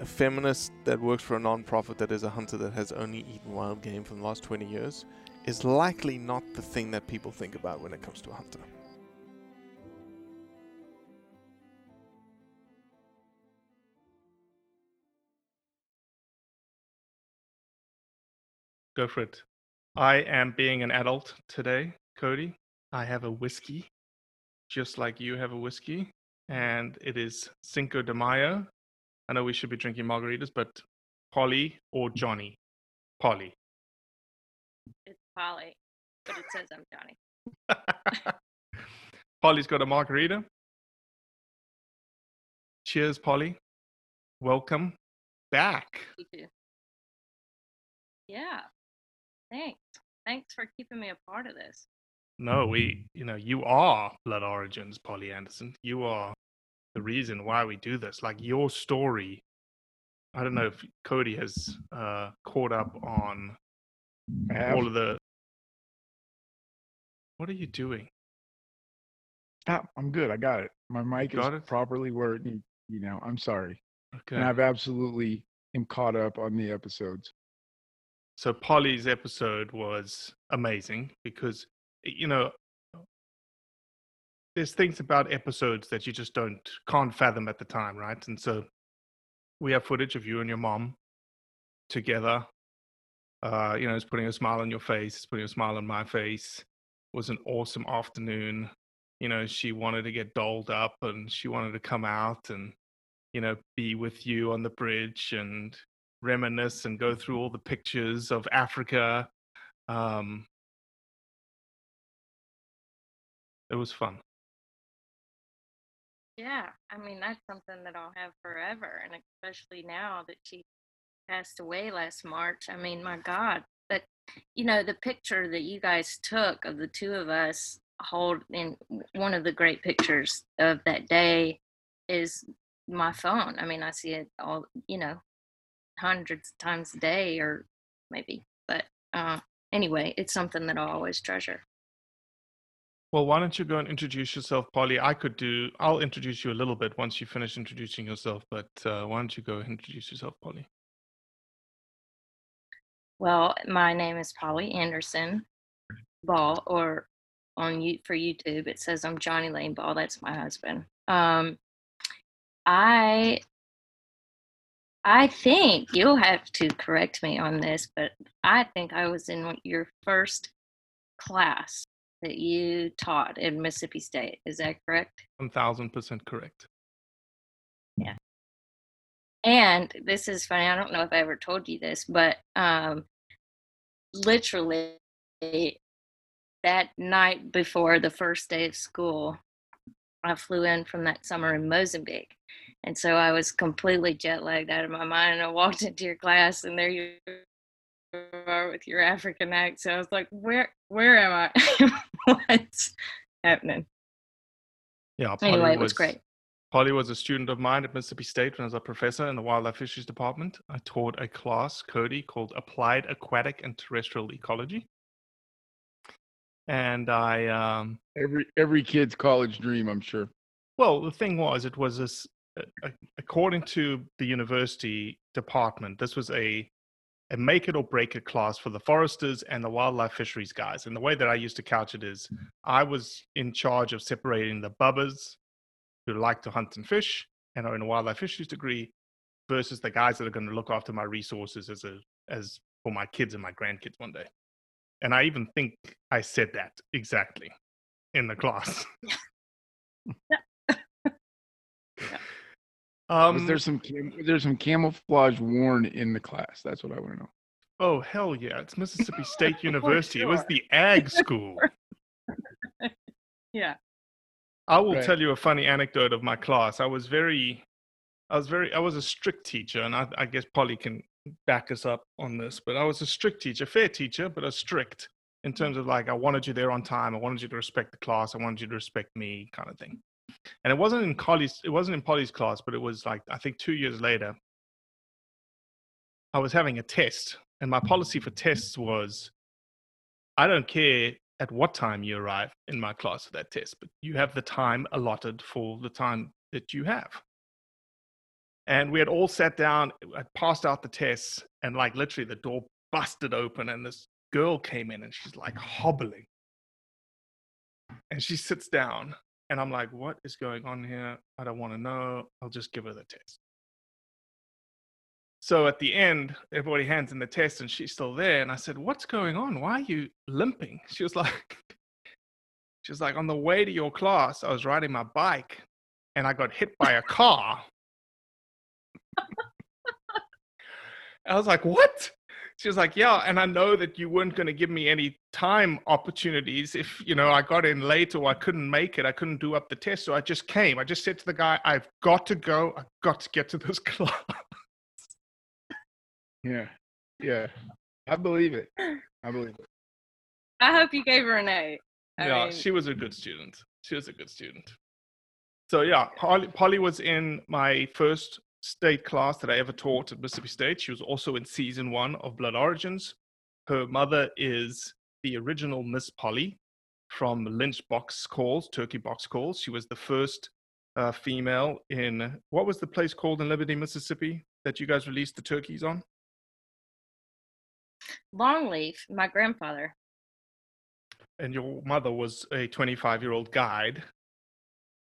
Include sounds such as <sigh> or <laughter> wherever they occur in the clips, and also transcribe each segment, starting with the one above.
a feminist that works for a non-profit that is a hunter that has only eaten wild game for the last 20 years is likely not the thing that people think about when it comes to a hunter. Go for it. I am being an adult today, Cody. I have a whiskey, just like you have a whiskey, and it is Cinco de Mayo. I know we should be drinking margaritas, but Polly or Johnny? Polly. It's Polly, but it says I'm Johnny. <laughs> Polly's got a margarita. Cheers, Polly. Welcome back. Yeah. Thanks. Thanks for keeping me a part of this. No, we, you know, you are Blood Origins, Polly Anderson. You are the reason why we do this. Like your story, I don't know if Cody has uh, caught up on all of the. What are you doing? Ah, I'm good. I got it. My mic Got is it? properly where it need, you know, I'm sorry. Okay. And I've absolutely am caught up on the episodes. So Polly's episode was amazing because you know there's things about episodes that you just don't can't fathom at the time, right? And so we have footage of you and your mom together. Uh, you know, it's putting a smile on your face, it's putting a smile on my face. It was an awesome afternoon. You know, she wanted to get dolled up and she wanted to come out and, you know, be with you on the bridge and reminisce and go through all the pictures of Africa. Um, it was fun. Yeah. I mean, that's something that I'll have forever. And especially now that she passed away last March. I mean, my God. But, you know, the picture that you guys took of the two of us holding one of the great pictures of that day is my phone. I mean, I see it all, you know, hundreds of times a day or maybe. But uh, anyway, it's something that I'll always treasure. Well, why don't you go and introduce yourself, Polly? I could do. I'll introduce you a little bit once you finish introducing yourself. But uh, why don't you go introduce yourself, Polly? Well, my name is Polly Anderson. Ball or on you for YouTube. It says I'm Johnny Lane Ball. That's my husband. Um, I I think you'll have to correct me on this, but I think I was in your first class that you taught in Mississippi State. Is that correct? One thousand percent correct. Yeah. And this is funny. I don't know if I ever told you this, but um, literally that night before the first day of school, I flew in from that summer in Mozambique. And so I was completely jet lagged out of my mind. And I walked <laughs> into your class, and there you are with your African accent. I was like, "Where, where am I? <laughs> What's <laughs> happening?" Yeah. Polly Anyway, it was was great. Polly was a student of mine at Mississippi State when I was a professor in the Wildlife Fisheries Department. I taught a class, Cody, called Applied Aquatic and Terrestrial Ecology. And I, um, Every every kid's college dream, I'm sure. well, the thing was, it was this, according to the university department, this was a, a make it or break it class for the foresters and the wildlife fisheries guys. And the way that I used to couch it is I was in charge of separating the bubbers who like to hunt and fish and are in a wildlife fisheries degree versus the guys that are going to look after my resources as a as for my kids and my grandkids one day. And I even think I said that exactly in the class. <laughs> <laughs> um, was there some cam- was there some camouflage worn in the class? That's what I want to know. oh hell yeah! It's Mississippi <laughs> State For University. It was the ag <laughs> school. <laughs> Yeah. I will Right. tell you a funny anecdote of my class. I was very, I was very, I was a strict teacher, and I, I guess Polly can back us up on this. But I was a strict teacher, fair teacher, but a strict in terms of like I wanted you there on time. I wanted you to respect the class. I wanted you to respect me, kind of thing. And it wasn't in Polly's. It wasn't in Polly's class, but it was like I think two years later. I was having a test, and my policy for tests was, I don't care at what time you arrive in my class for that test, but you have the time allotted for the time that you have. And we had all sat down, I passed out the tests, and like literally the door busted open, and this girl came in and she's like hobbling. And she sits down, and I'm like, What is going on here? I don't want to know. I'll just give her the test. So at the end, everybody hands in the test, and she's still there. And I said, "What's going on? Why are you limping?" <laughs> She was like, "She was like, on the way to your class, I was riding my bike, and I got hit by a car." <laughs> I was like, "What?" She was like, "Yeah, and I know that you weren't going to give me any time opportunities if you know I got in late or I couldn't make it. I couldn't do up the test, so I just came. I just said to the guy, "I've got to go. I've got to get to this <laughs> class." Yeah, yeah, I believe it. I believe it. I hope you gave her an A. I yeah, mean, she was a good student. She was a good student. So yeah, Polly, Polly was in my first state class that I ever taught at Mississippi State. She was also in season one of Blood Origins. Her mother is the original Miss Polly from Lynch Box Calls, Turkey Box Calls. She was the first uh, female in what was the place called in Liberty, Mississippi that you guys released the turkeys on? Longleaf, my grandfather. and your mother was a 25 year old guide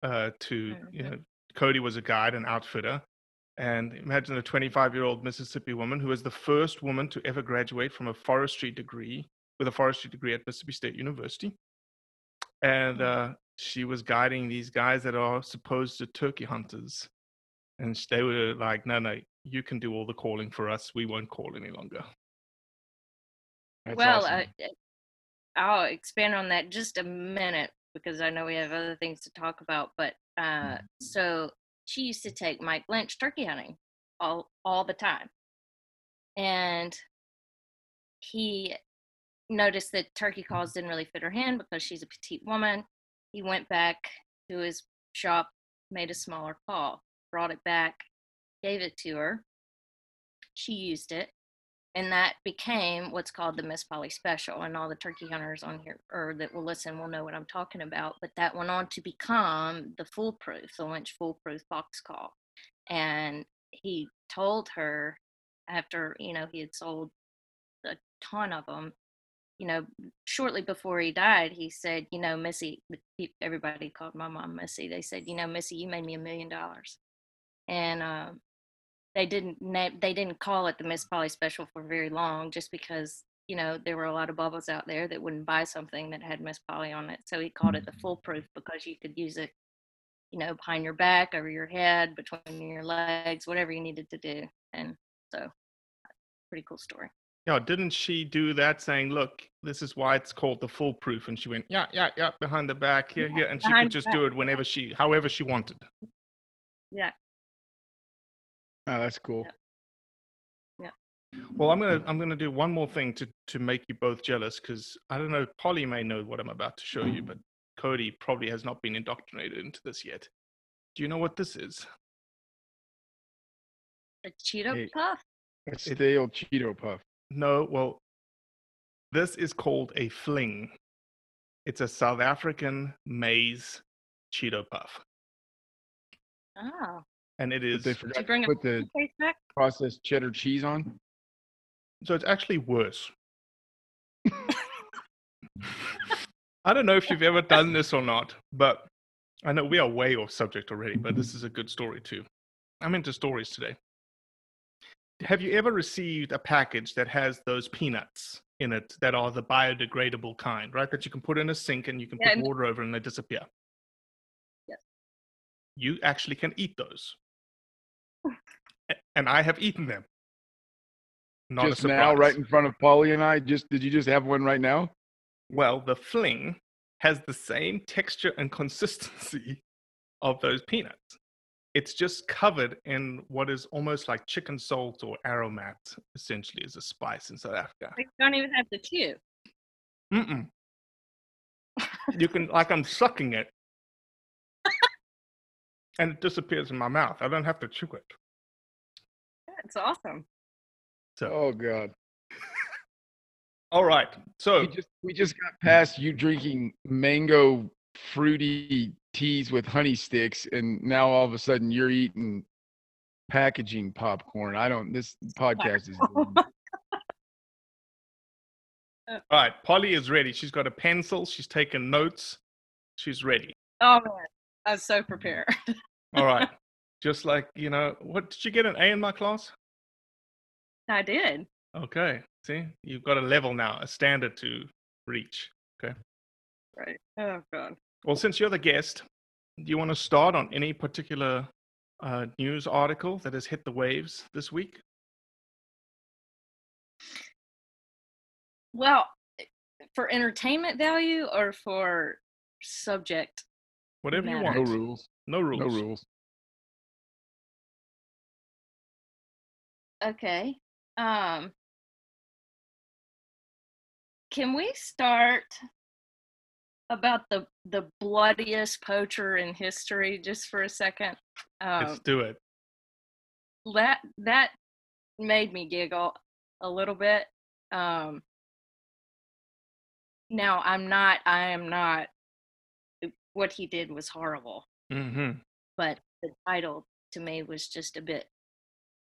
uh, to you know cody was a guide and outfitter and imagine a 25 year old mississippi woman who was the first woman to ever graduate from a forestry degree with a forestry degree at mississippi state university. And uh, she was guiding these guys that are supposed to turkey hunters. And they were like no no you can do all the calling for us. We won't call any longer. That's well, awesome. uh, I'll expand on that just a minute because I know we have other things to talk about. But uh, so she used to take Mike Lynch turkey hunting all all the time, and he noticed that turkey calls didn't really fit her hand because she's a petite woman. He went back to his shop, made a smaller call, brought it back, gave it to her. She used it, and that became what's called the Miss Polly Special. And all the turkey hunters on here or that will listen will know what I'm talking about. But that went on to become the foolproof, the Lynch foolproof box call. And he told her after you know he had sold a ton of them you know, shortly before he died, he said, you know, Missy, everybody called my mom Missy. They said, you know, Missy, you made me a million dollars. And um, they didn't they didn't call it the Miss Polly special for very long, just because you know there were a lot of bubbles out there that wouldn't buy something that had Miss Polly on it. So he called it the mm-hmm. foolproof because you could use it, you know, behind your back, over your head, between your legs, whatever you needed to do. And so, pretty cool story. Yeah, didn't she do that saying, look, this is why it's called the foolproof? And she went, yeah, yeah, yeah, behind the back, yeah, yeah. And she could just do it whenever she, however she wanted. Yeah. Oh, that's cool. Yeah. Well, I'm gonna I'm gonna do one more thing to to make you both jealous because I don't know. Polly may know what I'm about to show you, but Cody probably has not been indoctrinated into this yet. Do you know what this is? A Cheeto Hey. puff. A stale Cheeto puff. No, well, this is called a fling. It's a South African maize Cheeto puff, Oh. And it But is they forgot to bring a put the case back? processed cheddar cheese on. so it's actually worse. I don't know if you've ever done this or not, but I know we are way off subject already, but this is a good story too. I'm into stories today. Have you ever received a package that has those peanuts in it that are the biodegradable kind, right? That you can put in a sink and you can Yeah, put and- water over and they disappear. Yes. You actually can eat those. A- and I have eaten them. Not a just now, right in front of Polly and I. Just did you just have one right now? Well, the fling has the same texture and consistency of those peanuts. It's just covered in what is almost like chicken salt or aromat, essentially, as a spice in South Africa. You don't even have to chew. Mm-mm. you can, like, I'm sucking it, and it disappears in my mouth. I don't have to chew it. That's awesome. So, Oh God. all right. So, We just we just got past you drinking mango fruity teas with honey sticks, and now all of a sudden you're eating packaging popcorn. I don't. This podcast is. <laughs> all right. Polly is ready. She's got a pencil. She's taken notes. She's ready. Oh man, I was so prepared. All right. <laughs> Just like, you know, what did you get an A in my class? I did. Okay. See, you've got a level now, a standard to reach. Okay. Right. Oh god. Well, since you're the guest, do you want to start on any particular uh, news article that has hit the waves this week? Well, for entertainment value or for subject? Whatever you want. No rules. No rules. No rules. Okay. Um Can we start about the the bloodiest poacher in history just for a second? Um Let's do it. that that made me giggle a little bit. Um now I'm not I am not what he did was horrible, Mm-hmm. but the title to me was just a bit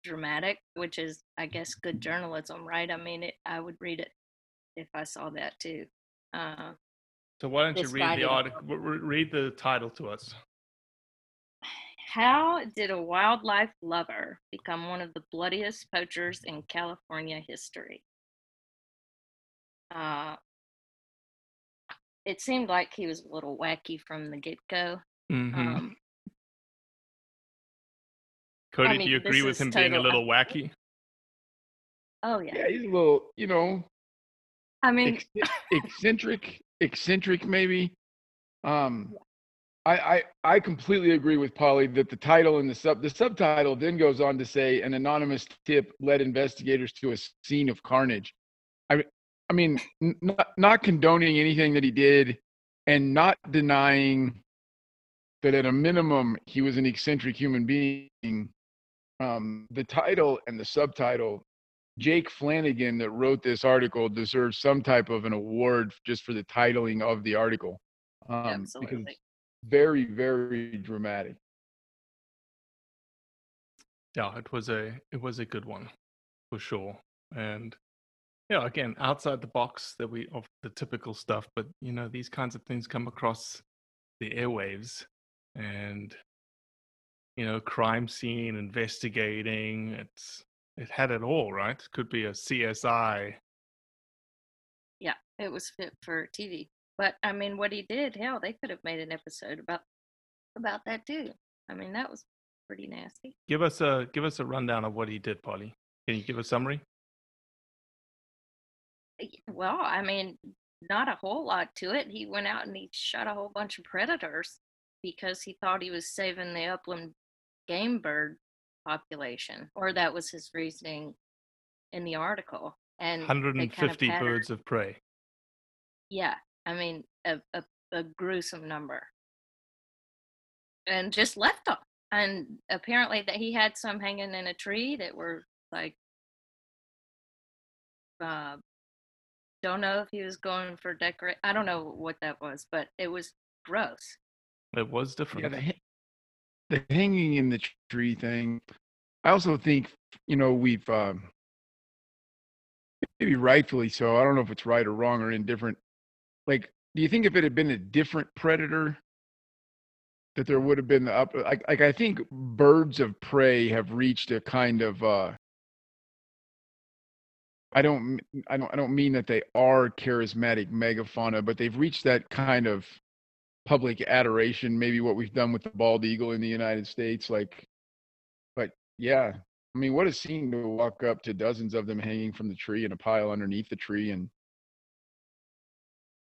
dramatic, which is I guess good journalism, right? I mean it I would read it if I saw that too. Uh So why don't you read the article? Read the title to us. How did a wildlife lover become one of the bloodiest poachers in California history? Uh, it seemed like he was a little wacky from the get go. Mm-hmm. Um, Cody, mean, do you agree with is him being a little wacky? oh, yeah. Yeah, he's a little, you know, I mean, eccentric, eccentric maybe. Um, I, I I completely agree with Polly that the title and the sub the subtitle then goes on to say an anonymous tip led investigators to a scene of carnage. I I mean not not condoning anything that he did, and not denying that at a minimum he was an eccentric human being. Um, the title and the subtitle Jake Flanagan that wrote this article deserves some type of an award just for the titling of the article. Um, because absolutely. it's very, very dramatic. Yeah, it was a it was a good one for sure. And Yeah, again, outside the box that we of the typical stuff, but you know, these kinds of things come across the airwaves and you know, crime scene investigating. It's it had it all, right? Could be a CSI. Yeah, it was fit for TV. But I mean, what he did, hell, they could have made an episode about about that too. I mean, that was pretty nasty. Give us a give us a rundown of what he did, Polly. Can you give a summary? Well, I mean, not a whole lot to it. He went out and he shot a whole bunch of predators because he thought he was saving the upland game bird population, or that was his reasoning in the article. And they kind of 150 birds of prey. Yeah, I mean, a, a, a gruesome number. And just left them. And apparently that he had some hanging in a tree that were like uh don't know if he was going for decorate I don't know what that was, but it was gross. It was different. Yeah, the, ha- the hanging in the tree thing. I also think, you know, we've um, maybe rightfully so. I don't know if it's right or wrong or indifferent. Like, do you think if it had been a different predator, that there would have been the up? Like, like I think birds of prey have reached a kind of. uh I don't, I don't, I don't mean that they are charismatic megafauna, but they've reached that kind of public adoration, maybe what we've done with the bald eagle in the United States. Like, but yeah, I mean, what a scene to walk up to dozens of them hanging from the tree in a pile underneath the tree. And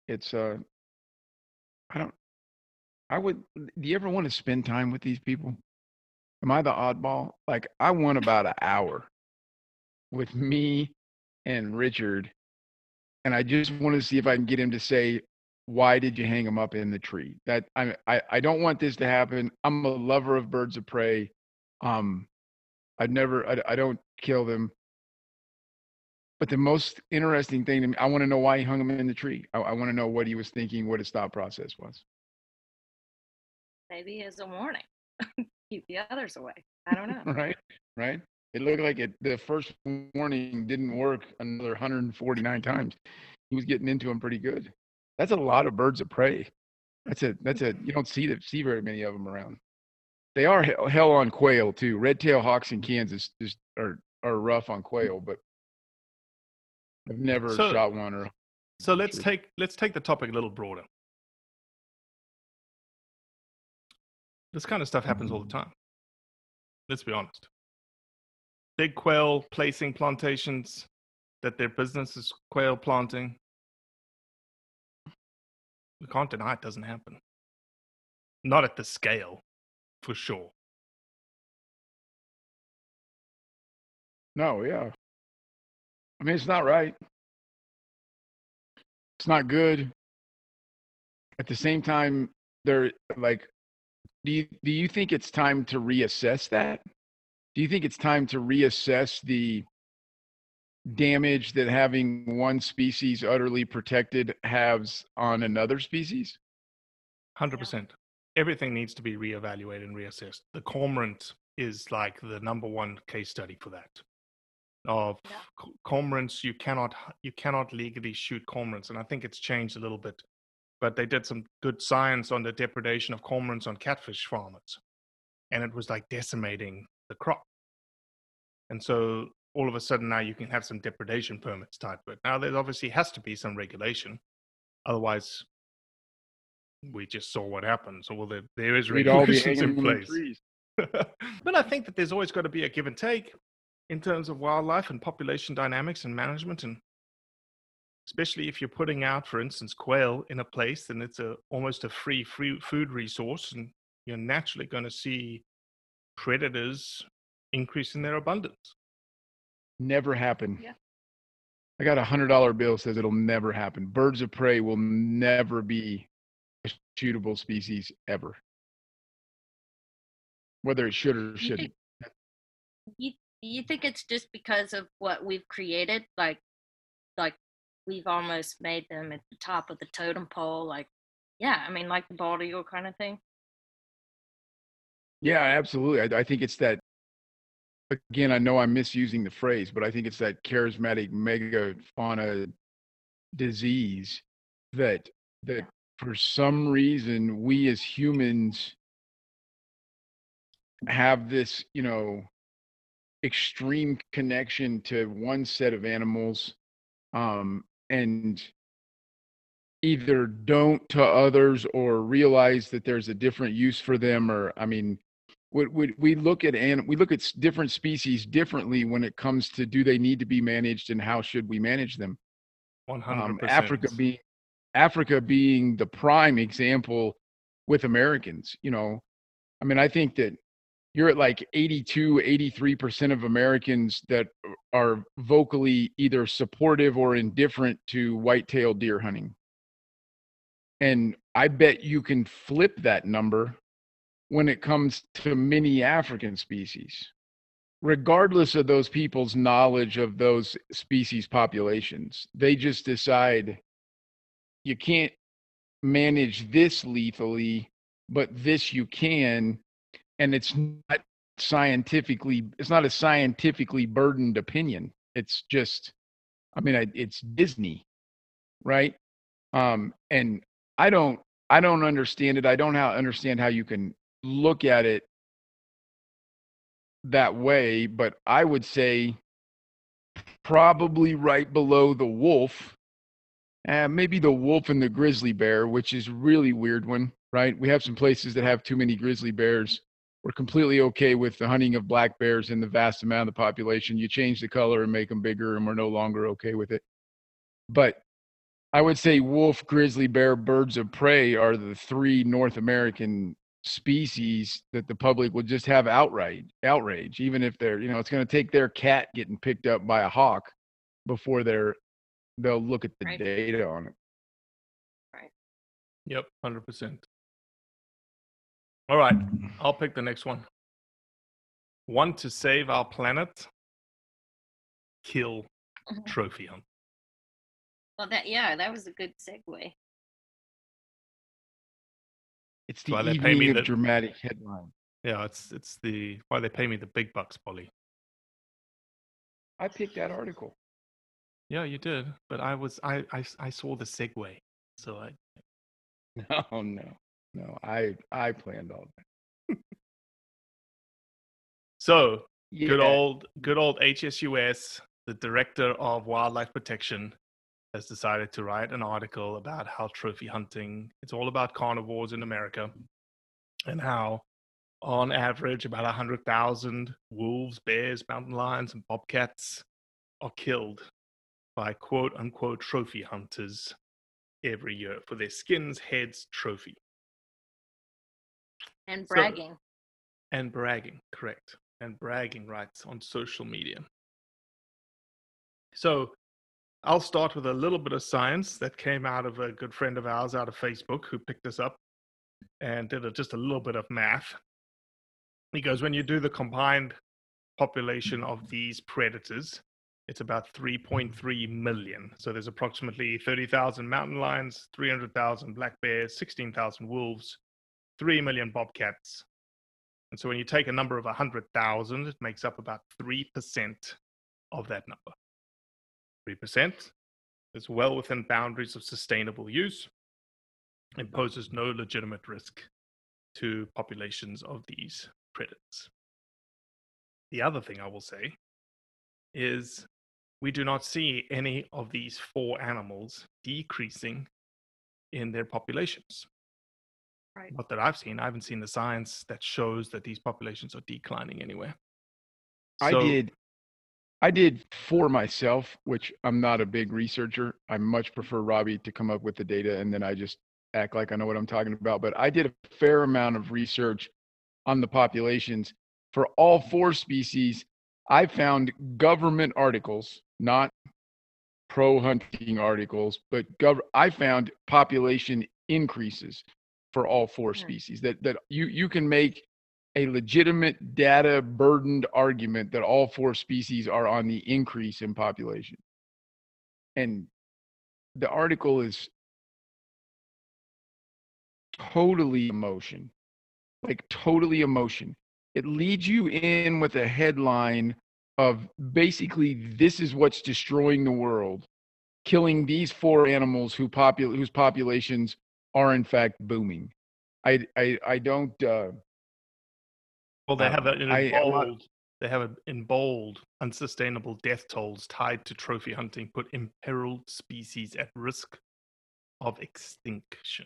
it's, uh, I don't, I would, do you ever want to spend time with these people? Am I the oddball? Like, I want about an hour with me and Richard. And I just want to see if I can get him to say, why did you hang him up in the tree? That I, I I don't want this to happen. I'm a lover of birds of prey. Um, I'd never I, I don't kill them. But the most interesting thing to me, I want to know why he hung him in the tree. I, I want to know what he was thinking, what his thought process was. Maybe as a warning. <laughs> Keep the others away. I don't know. <laughs> right? Right? It looked like it. The first warning didn't work another 149 times. He was getting into them pretty good. That's a lot of birds of prey. That's a that's a you don't see the, see very many of them around. They are hell, hell on quail too. Red tail hawks in Kansas just are are rough on quail, but I've never So- shot one or So let's Sure. take let's take the topic a little broader. This kind of stuff happens all the mm-hmm. time. Let's be honest. Big quail placing plantations that their business is quail planting. We can't deny it doesn't happen. Not at the scale, for sure. No, yeah. I mean, it's not right. It's not good. At the same time, they're like do you do you think it's time to reassess that? Do you think it's time to reassess the damage that having one species utterly protected has on another species? Hundred percent. Everything needs to be reevaluated and reassessed. The cormorant is like the number one case study for that. Of Yeah. cormorants, you cannot you cannot legally shoot cormorants, and I think it's changed a little bit. But they did some good science on the depredation of cormorants on catfish farmers, and it was like decimating the crop. And so all of a sudden now you can have some depredation permits tied to it. Now there obviously has to be some regulation, otherwise we just saw what happened. So well, there, there is We'd all be regulations <laughs> in place. <laughs> but I think that there's always got to be a give and take in terms of wildlife and population dynamics and management, and especially if you're putting out, for instance, quail in a place, then it's a almost a free free food resource, and you're naturally going to see predators increase in their abundance. Never happen. Yeah. I got a hundred dollar bill says it'll never happen. Birds of prey will never be a shootable species ever. Whether it should or You shouldn't. think, you, you think it's just because of what we've created? Like, like we've almost made them at the top of the totem pole. Like, yeah, I mean, like the bald eagle kind of thing. Yeah, absolutely. I, I think it's that again, I know I'm misusing the phrase, but I think it's that charismatic megafauna disease that that for some reason we as humans have this, you know, extreme connection to one set of animals um, and either don't to others or realize that there's a different use for them or i mean we, we, we look at and we look at different species differently when it comes to do they need to be managed and how should we manage them. 100%. um, africa being africa being the prime example with americans you know? I mean i think that you're at like 82 83% of americans that are vocally either supportive or indifferent to white-tailed deer hunting. And i bet you can flip that number when it comes to many african species regardless of those people's knowledge of those species populations they just decide you can't manage this lethally but this you can and it's not scientifically it's not a scientifically burdened opinion. It's just i mean it's disney right? Um and i don't i don't understand it. I don't understand how you can look at it that way but i would say probably right below the wolf uh, maybe the wolf and the grizzly bear which is really weird one right we have some places that have too many grizzly bears we're completely okay with the hunting of black bears in the vast amount of the population. You change the color and make them bigger, and we're no longer okay with it. But I would say wolf, grizzly bear, birds of prey are the three North American species that the public will just have outright outrage, even if they're, you know, it's going to take their cat getting picked up by a hawk before they're they'll look at the Right. data on it. Right. Yep, hundred percent. All right, <clears throat> I'll pick the next one. Want to save our planet? Kill Mhm. trophy hunt. Well, that yeah, that was a good segue. It's the Why they pay me evening of the- dramatic headline. Yeah, it's it's the why they pay me the big bucks, Polly. I picked that article. Yeah, you did, but I was I I saw the segue, so I No, <laughs> oh, no, no. I I planned all that. so good old good old HSUS, the director of wildlife protection, has decided to write an article about how trophy hunting it's all about carnivores in America and how on average about 100,000 wolves, bears, mountain lions and bobcats are killed by quote unquote trophy hunters every year for their skins, heads, trophy And So- bragging. and bragging, correct, and bragging rights on social media. So I'll start with a little bit of science that came out of a good friend of ours out of Facebook who picked this up and did a, just a little bit of math. He goes, when you do the combined population of these predators, it's about 3.3 million. So there's approximately 30,000 mountain lions, 300,000 black bears, 16,000 wolves, 3 million bobcats, and so when you take a number of 100,000, it makes up about 3% of that number. 3% is well within boundaries of sustainable use and poses no legitimate risk to populations of these predators. The other thing I will say is we do not see any of these four animals decreasing in their populations Right. not that I've seen. I haven't seen the science that shows that these populations are declining anywhere. I did. I did for myself, which I'm not a big researcher. I much prefer Robbie to come up with the data and then I just act like I know what I'm talking about. But I did a fair amount of research on the populations for all four species. I found government articles, not pro hunting articles, but gov- I found population increases for all four Hmm. species that that you you can make a legitimate data burdened argument that all four species are on the increase in population. And the article is totally emotion, like totally emotion. it leads you in with a headline of basically this is what's destroying the world, killing these four animals who popul- whose populations are in fact booming. I I I don't. Uh, Well, they have Um, it in I- a lot- bold. They have it in bold. Unsustainable death tolls tied to trophy hunting put imperiled species at risk of extinction.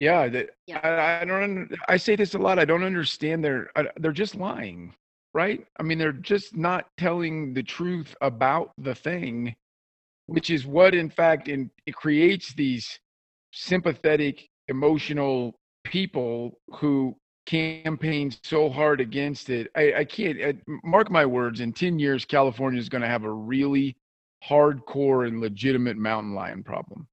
yeah, that Yeah. I, I don't. I say this a lot. I don't understand. They're they're just lying, right? I mean, they're just not telling the truth about the thing, which is what, in fact, in it creates these sympathetic, emotional people who campaign so hard against it. I, I can't I, mark my words. In ten years, California is going to have a really hardcore and legitimate mountain lion problem.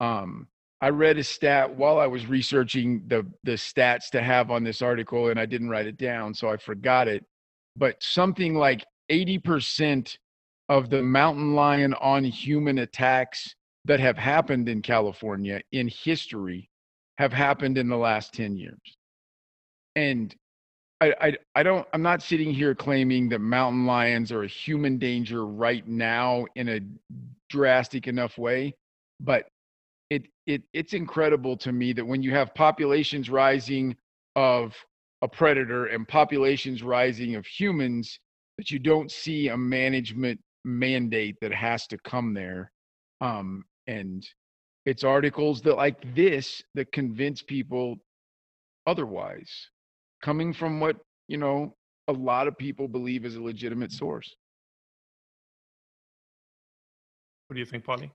Um, I read a stat while I was researching the the stats to have on this article, and I didn't write it down, so I forgot it. But something like eighty percent of the mountain lion on human attacks that have happened in California in history have happened in the last 10 years. And I, I, I don't, I'm not sitting here claiming that mountain lions are a human danger right now in a drastic enough way, but it, it, it's incredible to me that when you have populations rising of a predator and populations rising of humans, that you don't see a management mandate that has to come there. Um, and it's articles that like this that convince people otherwise, coming from what, you know, a lot of people believe is a legitimate source. What do you think, Polly?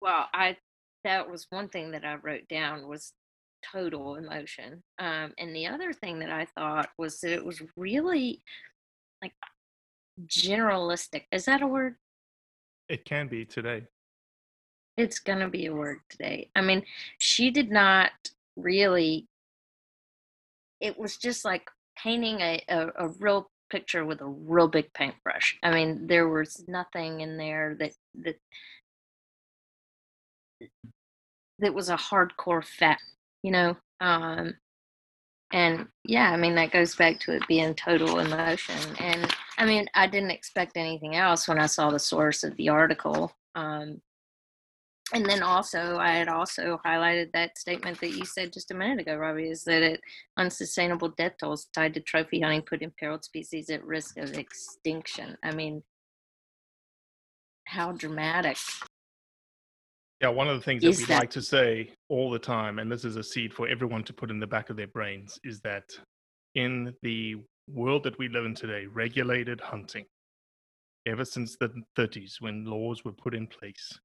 Well, I that was one thing that I wrote down was total emotion. Um, and the other thing that I thought was that it was really like generalistic. Is that a word? It can be today. It's gonna be a word today. I mean, she did not really. It was just like painting a, a, a real picture with a real big paintbrush. I mean, there was nothing in there that that that was a hardcore fact, you know. Um, and yeah, I mean that goes back to it being total emotion. And I mean, I didn't expect anything else when I saw the source of the article. Um, and then also, I had also highlighted that statement that you said just a minute ago, Robbie, is that it unsustainable death tolls tied to trophy hunting put imperiled species at risk of extinction. I mean, how dramatic. Yeah, one of the things that we that- like to say all the time, and this is a seed for everyone to put in the back of their brains, is that in the world that we live in today, regulated hunting, ever since the 30s when laws were put in place,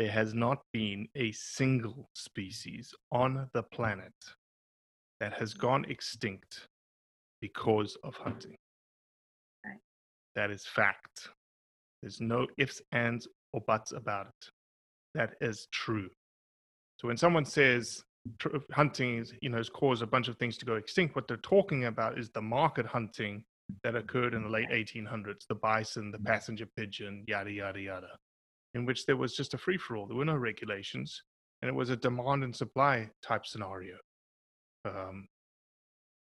there has not been a single species on the planet that has mm-hmm. gone extinct because of hunting. Right. That is fact. There's no ifs, ands, or buts about it. That is true. So when someone says tr- hunting is, you know, has caused a bunch of things to go extinct, what they're talking about is the market hunting that occurred in the late 1800s, the bison, the passenger pigeon, yada, yada, yada, in which there was just a free for all. There were no regulations, and it was a demand and supply type scenario. Um,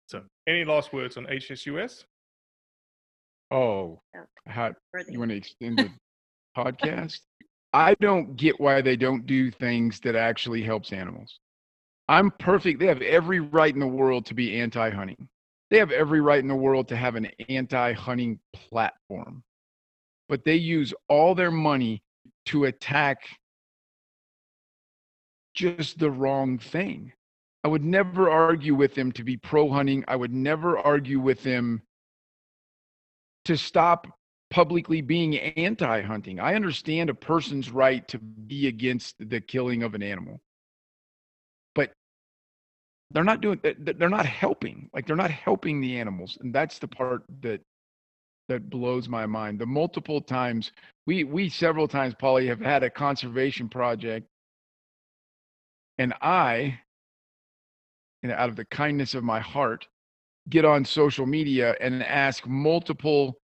so, any last words on HSUS? Oh, Okay. how you want to extend the podcast? I don't get why they don't do things that actually helps animals. I'm perfect. They have every right in the world to be anti-hunting. They have every right in the world to have an anti-hunting platform. But they use all their money to attack just the wrong thing. I would never argue with them to be pro hunting. I would never argue with them to stop publicly being anti hunting. I understand a person's right to be against the killing of an animal. But they're not doing th- th- they're not helping. Like they're not helping the animals. And that's the part that that blows my mind. The multiple times we we several times Polly have had a conservation project and I and out of the kindness of my heart get on social media and ask multiple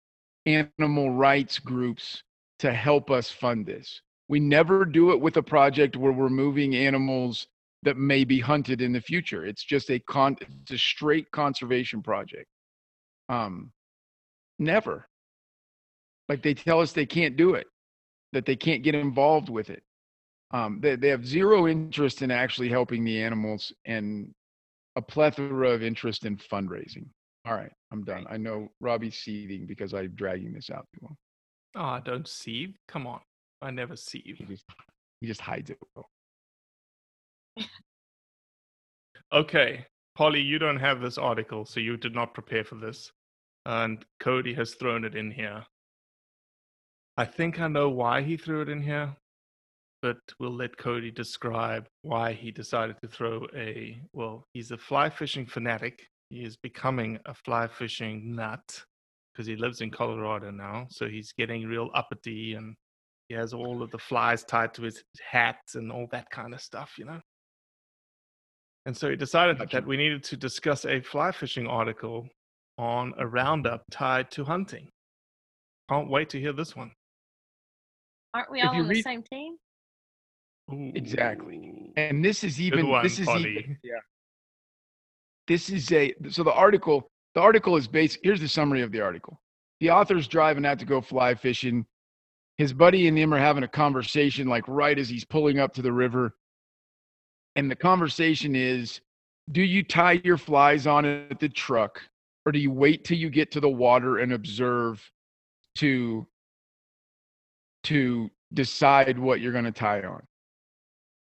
animal rights groups to help us fund this. We never do it with a project where we're moving animals that may be hunted in the future. It's just a con it's a straight conservation project. Um never. Like they tell us they can't do it, that they can't get involved with it. Um they, they have zero interest in actually helping the animals and a plethora of interest in fundraising. All right, I'm done. I know Robbie's seething because I'm dragging this out too long. Oh, I don't seethe. Come on. I never seethe. He just, he just hides it. well. <laughs> Okay, Polly, you don't have this article, so you did not prepare for this. And Cody has thrown it in here. I think I know why he threw it in here, but we'll let Cody describe why he decided to throw a. Well, he's a fly fishing fanatic. He is becoming a fly fishing nut because he lives in Colorado now. So he's getting real uppity and he has all of the flies tied to his hat and all that kind of stuff, you know? And so he decided that we needed to discuss a fly fishing article on a roundup tied to hunting. Can't wait to hear this one. Aren't we If all you on the same team? Exactly. And this is even one, this is Polly. even yeah. This is a so the article the article is based here's the summary of the article. The author's driving out to go fly fishing. His buddy and him are having a conversation like right as he's pulling up to the river. And the conversation is do you tie your flies on at the truck or do you wait till you get to the water and observe to to decide what you're going to tie on?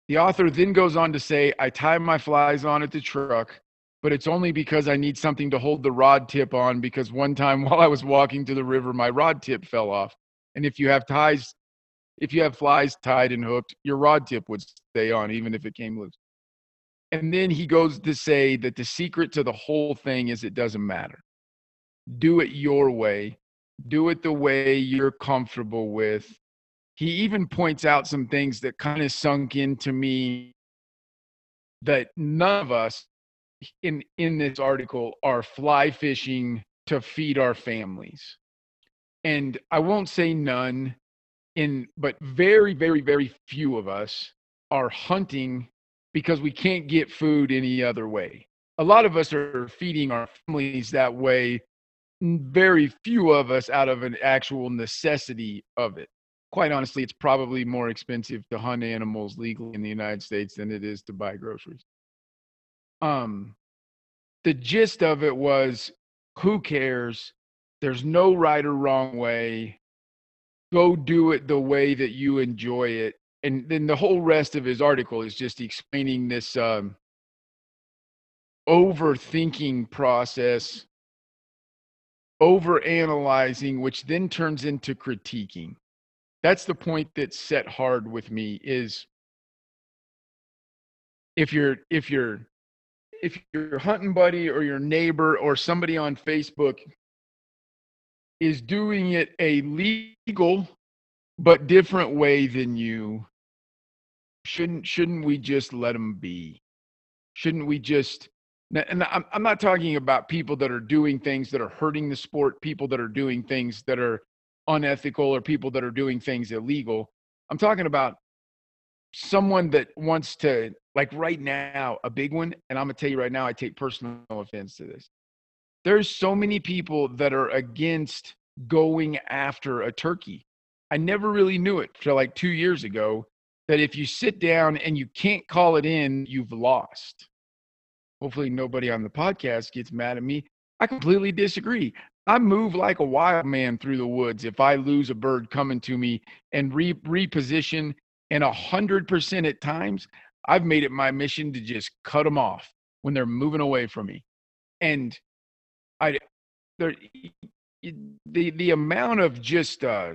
The author then goes on to say, I tie my flies on at the truck, but it's only because I need something to hold the rod tip on because one time <laughs> while I was walking to the river, my rod tip fell off. And if you have ties, if you have flies tied and hooked, your rod tip would stay on even if it came loose. And then he goes to say that the secret to the whole thing is it doesn't matter. Do it your way, do it the way you're comfortable with. He even points out some things that kind of sunk into me that none of us in in this article are fly fishing to feed our families. And i won't say none in but very very very few of us are hunting because we can't get food any other way a lot of us are feeding our families that way very few of us out of an actual necessity of it quite honestly, it's probably more expensive to hunt animals legally in the United States than it is to buy groceries. Um, the gist of it was, who cares? There's no right or wrong way. Go do it the way that you enjoy it. And then the whole rest of his article is just explaining this um, overthinking process, over analyzing, which then turns into critiquing. That's the point that's set hard with me is if you're if you're if your hunting buddy or your neighbor or somebody on facebook is doing it a legal but different way than you shouldn't shouldn't we just let them be shouldn't we just and I'm, I'm not talking about people that are doing things that are hurting the sport people that are doing things that are unethical or people that are doing things illegal. I'm talking about someone that wants to, like right now, a big one. And I'm to tell you right now, I take personal offense to this. There's so many people that are against going after a turkey. I never really knew it till like two years ago that if you sit down and you can't call it in, you've lost. Hopefully, nobody on the podcast gets mad at me. I completely disagree. I move like a wild man through the woods if I lose a bird coming to me and re- reposition. And a hundred percent at times, I've made it my mission to just cut them off when they're moving away from me. And I, the the amount of just uh,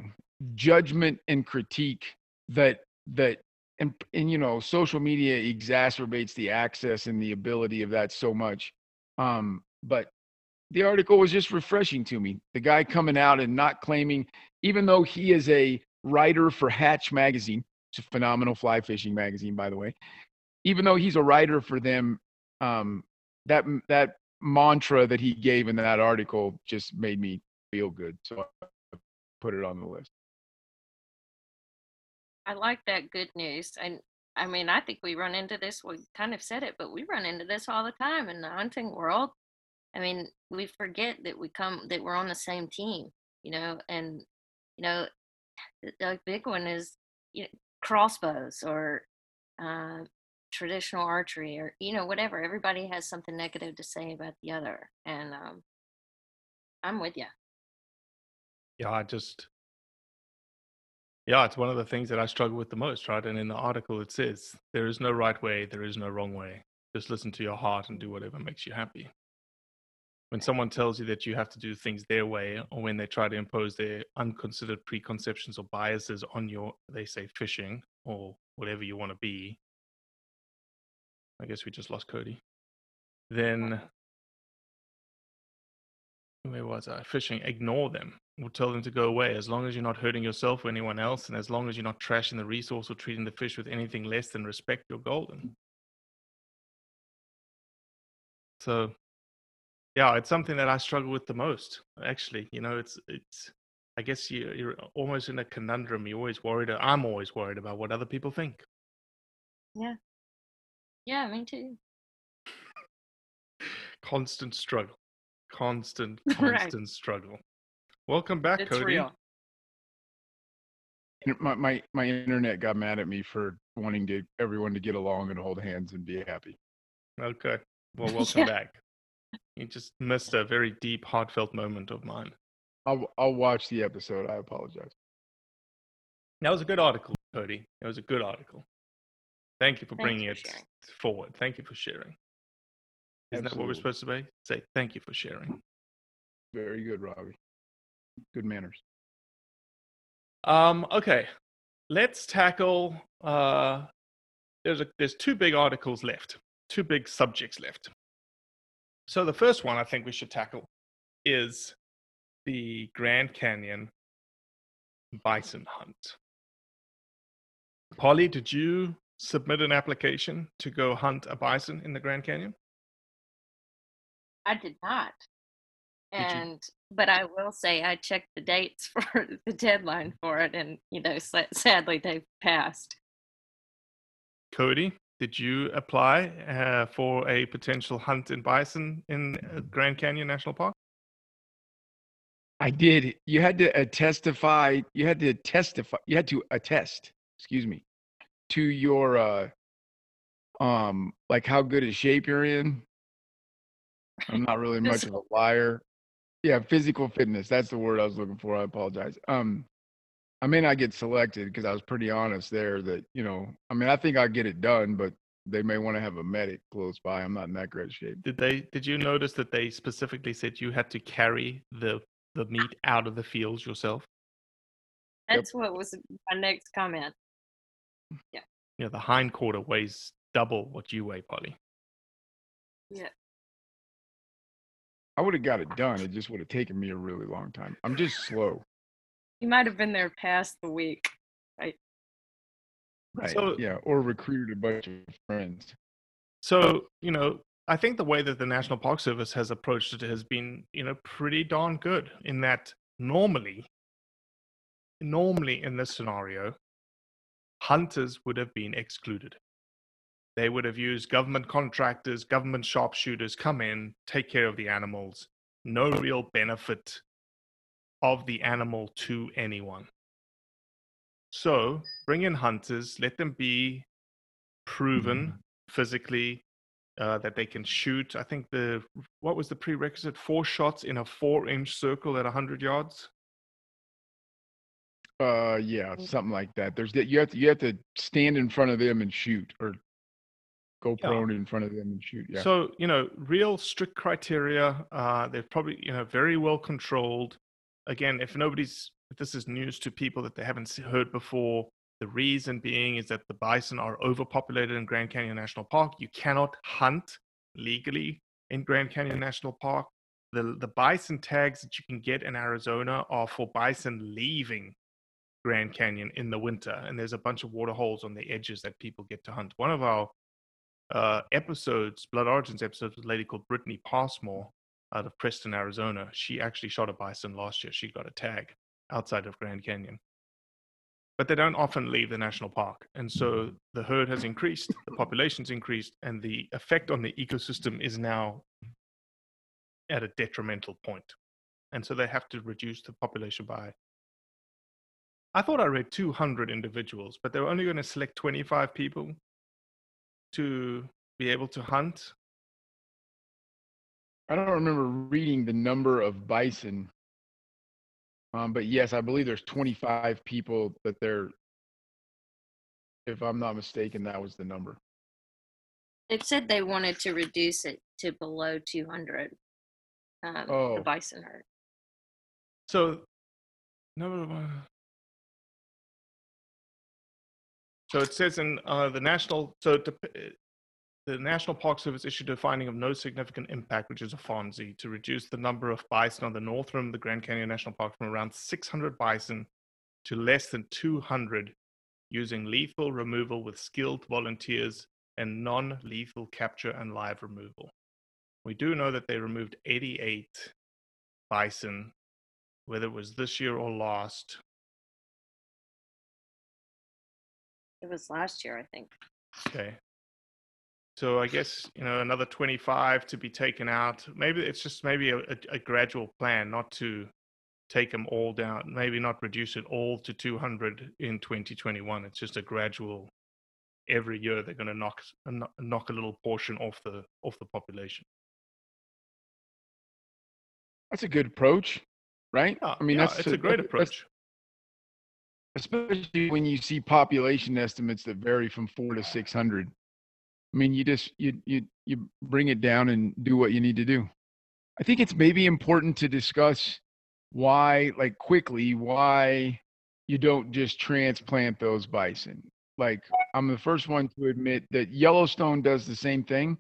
judgment and critique that that and and you know social media exacerbates the access and the ability of that so much. Um, but the article was just refreshing to me. The guy coming out and not claiming, even though he is a writer for Hatch magazine, it's a phenomenal fly fishing magazine, by the way. Even though he's a writer for them, um, that that mantra that he gave in that article just made me feel good. So I put it on the list. I like that good news. And I mean, I think we run into this. We kind of said it, but we run into this all the time in the hunting world. I mean, we forget that we come that we're on the same team, you know, and you know, the big one is you know, crossbows or uh, traditional archery or you know whatever. Everybody has something negative to say about the other, and um, I'm with you. Yeah, I just yeah, it's one of the things that I struggle with the most, right? And in the article, it says there is no right way, there is no wrong way. Just listen to your heart and do whatever makes you happy. When someone tells you that you have to do things their way, or when they try to impose their unconsidered preconceptions or biases on your, they say, fishing or whatever you want to be, I guess we just lost Cody. Then where was I? Fishing. Ignore them. We'll tell them to go away as long as you're not hurting yourself or anyone else, and as long as you're not trashing the resource or treating the fish with anything less than respect, you're golden. So, yeah, it's something that I struggle with the most. Actually, you know, it's it's. I guess you, you're almost in a conundrum. You're always worried. I'm always worried about what other people think. Yeah. Yeah, me too. <laughs> Constant struggle constant, <laughs> Right. constant struggle. Welcome back, It's Cody. real. My, my my internet got mad at me for wanting to everyone to get along and hold hands and be happy. Okay. Well, <laughs> welcome Yeah. back. You just missed a very deep, heartfelt moment of mine. I'll I'll watch the episode. I apologize. That was a good article, Cody. It was a good article. Thank you for Thanks bringing for it sharing. forward. Thank you for sharing. Isn't that what we're supposed to be? Say thank you for sharing. Very good, Robbie. Good manners. Um, okay. Let's tackle uh there's a there's two big articles left. Two big subjects left. So the first one I think we should tackle is the Grand Canyon bison hunt. Polly, did you submit an application to go hunt a bison in the Grand Canyon? I did not. Did And but I will say I checked the dates <laughs> for the deadline for it, and you know, sadly they've passed. Cody, did you apply uh, for a potential hunt in bison in uh, Grand Canyon National Park? I did. You had to uh, testify. You had to testify. You had to attest. Excuse me, to your uh, um, like how good a shape you're in. I'm not really much of a liar. Yeah, physical fitness. That's the word I was looking for. I apologize. Um, I may not get selected because I was pretty honest there. That you know, I mean, I think I'll get it done, but they may want to have a medic close by. I'm not in that great shape. Did they? Did you notice that they specifically said you had to carry the the meat out of the fields yourself? That's what was my next comment. Yeah. Yeah, the hind quarter weighs double what you weigh, Polly. Yeah. I would have got it done. It just would have taken me a really long time. I'm just slow. You might have been there past the week. Right. So- yeah, or recruited a bunch of friends. So, you know, I think the way that the National Park Service has approached it has been, you know, pretty darn good in that normally, normally in this scenario, hunters would have been excluded. They would have used government contractors, government sharpshooters come in, take care of the animals. No real benefit of the animal to anyone. So bring in hunters, let them be proven physically uh, that they can shoot. I think the what was the prerequisite? Four shots in a four-inch circle at hundred yards. Uh, yeah, something like that. There's that you have to you have to stand in front of them and shoot, or go Yeah. prone in front of them and shoot. Yeah. So you know, real strict criteria. Uh, they're probably you know very well controlled. Again, if nobody's if this is news to people that they haven't heard before, the reason being is that the bison are overpopulated in Grand Canyon National Park. You cannot hunt legally in Grand Canyon National Park. The the bison tags that you can get in Arizona are for bison leaving Grand Canyon in the winter, and there's a bunch of water holes on the edges that people get to hunt. One of our uh, episodes, Blood Origins episodes, with a lady called Brittany Passmore out of Preston, Arizona. She actually shot a bison last year. She got a tag outside of Grand Canyon. but they don't often leave the national park. And so the herd has increased, the population's increased, and the effect on the ecosystem is now at a detrimental point. And so they have to reduce the population by. I thought I read 200 individuals, but they were only going to select 25 people to be able to hunt. I don't remember reading the number of bison um, but yes, I believe there's 25 people that they're, if I'm not mistaken, that was the number. It said they wanted to reduce it to below 200, um, Oh. the bison herd. So, number one. So it says in uh, the national. So the National Park Service issued a finding of no significant impact, which is a FONSI, to reduce the number of bison on the north rim of the Grand Canyon National Park from around 600 bison to less than 200 using lethal removal with skilled volunteers and non lethal capture and live removal. We do know that they removed 88 bison, whether it was this year or last. It was last year, I think. Okay. So I guess you know another 25 to be taken out. Maybe it's just maybe a, a, a gradual plan, not to take them all down. Maybe not reduce it all to 200 in 2021. It's just a gradual. Every year they're going to knock uh, knock a little portion off the off the population. That's a good approach, right? Yeah, I mean, yeah, that's it's a great that's- approach. Especially when you see population estimates that vary from four to 600. I mean, you just you you you bring it down and do what you need to do. I think it's maybe important to discuss why, like quickly, why you don't just transplant those bison. Like I'm the first one to admit that Yellowstone does the same thing.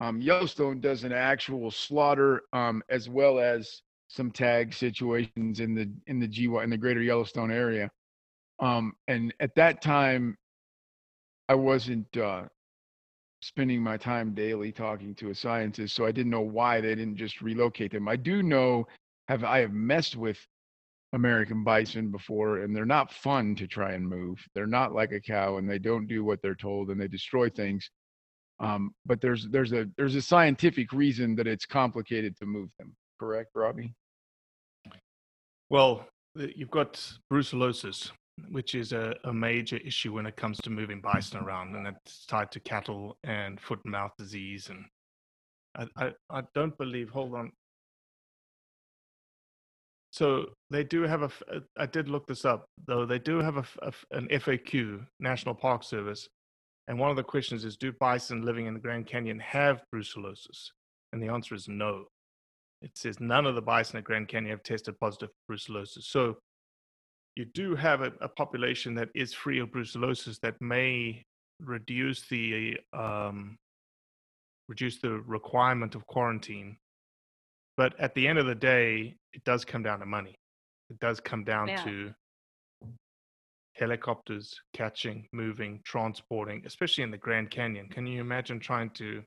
Um, Yellowstone does an actual slaughter um, as well as some tag situations in the in the GY in the greater Yellowstone area. Um, and at that time, I wasn't uh, spending my time daily talking to a scientist, so I didn't know why they didn't just relocate them. I do know have I have messed with American bison before, and they're not fun to try and move. They're not like a cow, and they don't do what they're told, and they destroy things. Um, but there's there's a there's a scientific reason that it's complicated to move them. Correct, Robbie? Well, you've got brucellosis, which is a, a major issue when it comes to moving bison around, and it's tied to cattle and foot and mouth disease. And I, I, I don't believe. Hold on. So they do have a. uh, did look this up, though. They do have a an FAQ, National Park Service, and one of the questions is: Do bison living in the Grand Canyon have brucellosis? And the answer is no. It says none of the bison at Grand Canyon have tested positive for brucellosis. So you do have a, a population that is free of brucellosis that may reduce the um, reduce the requirement of quarantine. But at the end of the day, it does come down to money. It does come down Yeah. to helicopters catching, moving, transporting, especially in the Grand Canyon. Can you imagine trying to,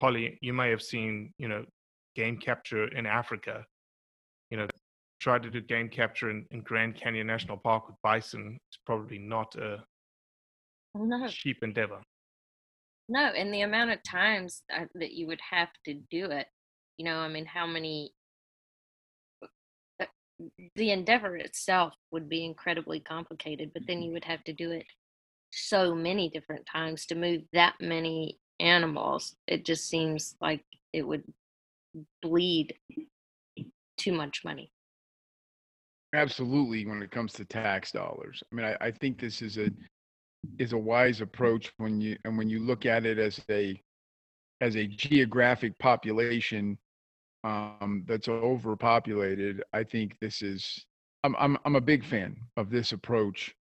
Polly? You may have seen, you know, game capture in Africa. You know, try to do game capture in, in Grand Canyon National Park with bison. is probably not a No, cheap endeavor. no, and the amount of times that you would have to do it, you know, I mean, how many, uh, the endeavor itself would be incredibly complicated, but then you would have to do it so many different times to move that many animals. It just seems like it would bleed too much money. Absolutely, when it comes to tax dollars. I mean, I, I think this is a is a wise approach when you and when you look at it as a as a geographic population um, that's overpopulated. I think this is I'm I'm I'm a big fan of this approach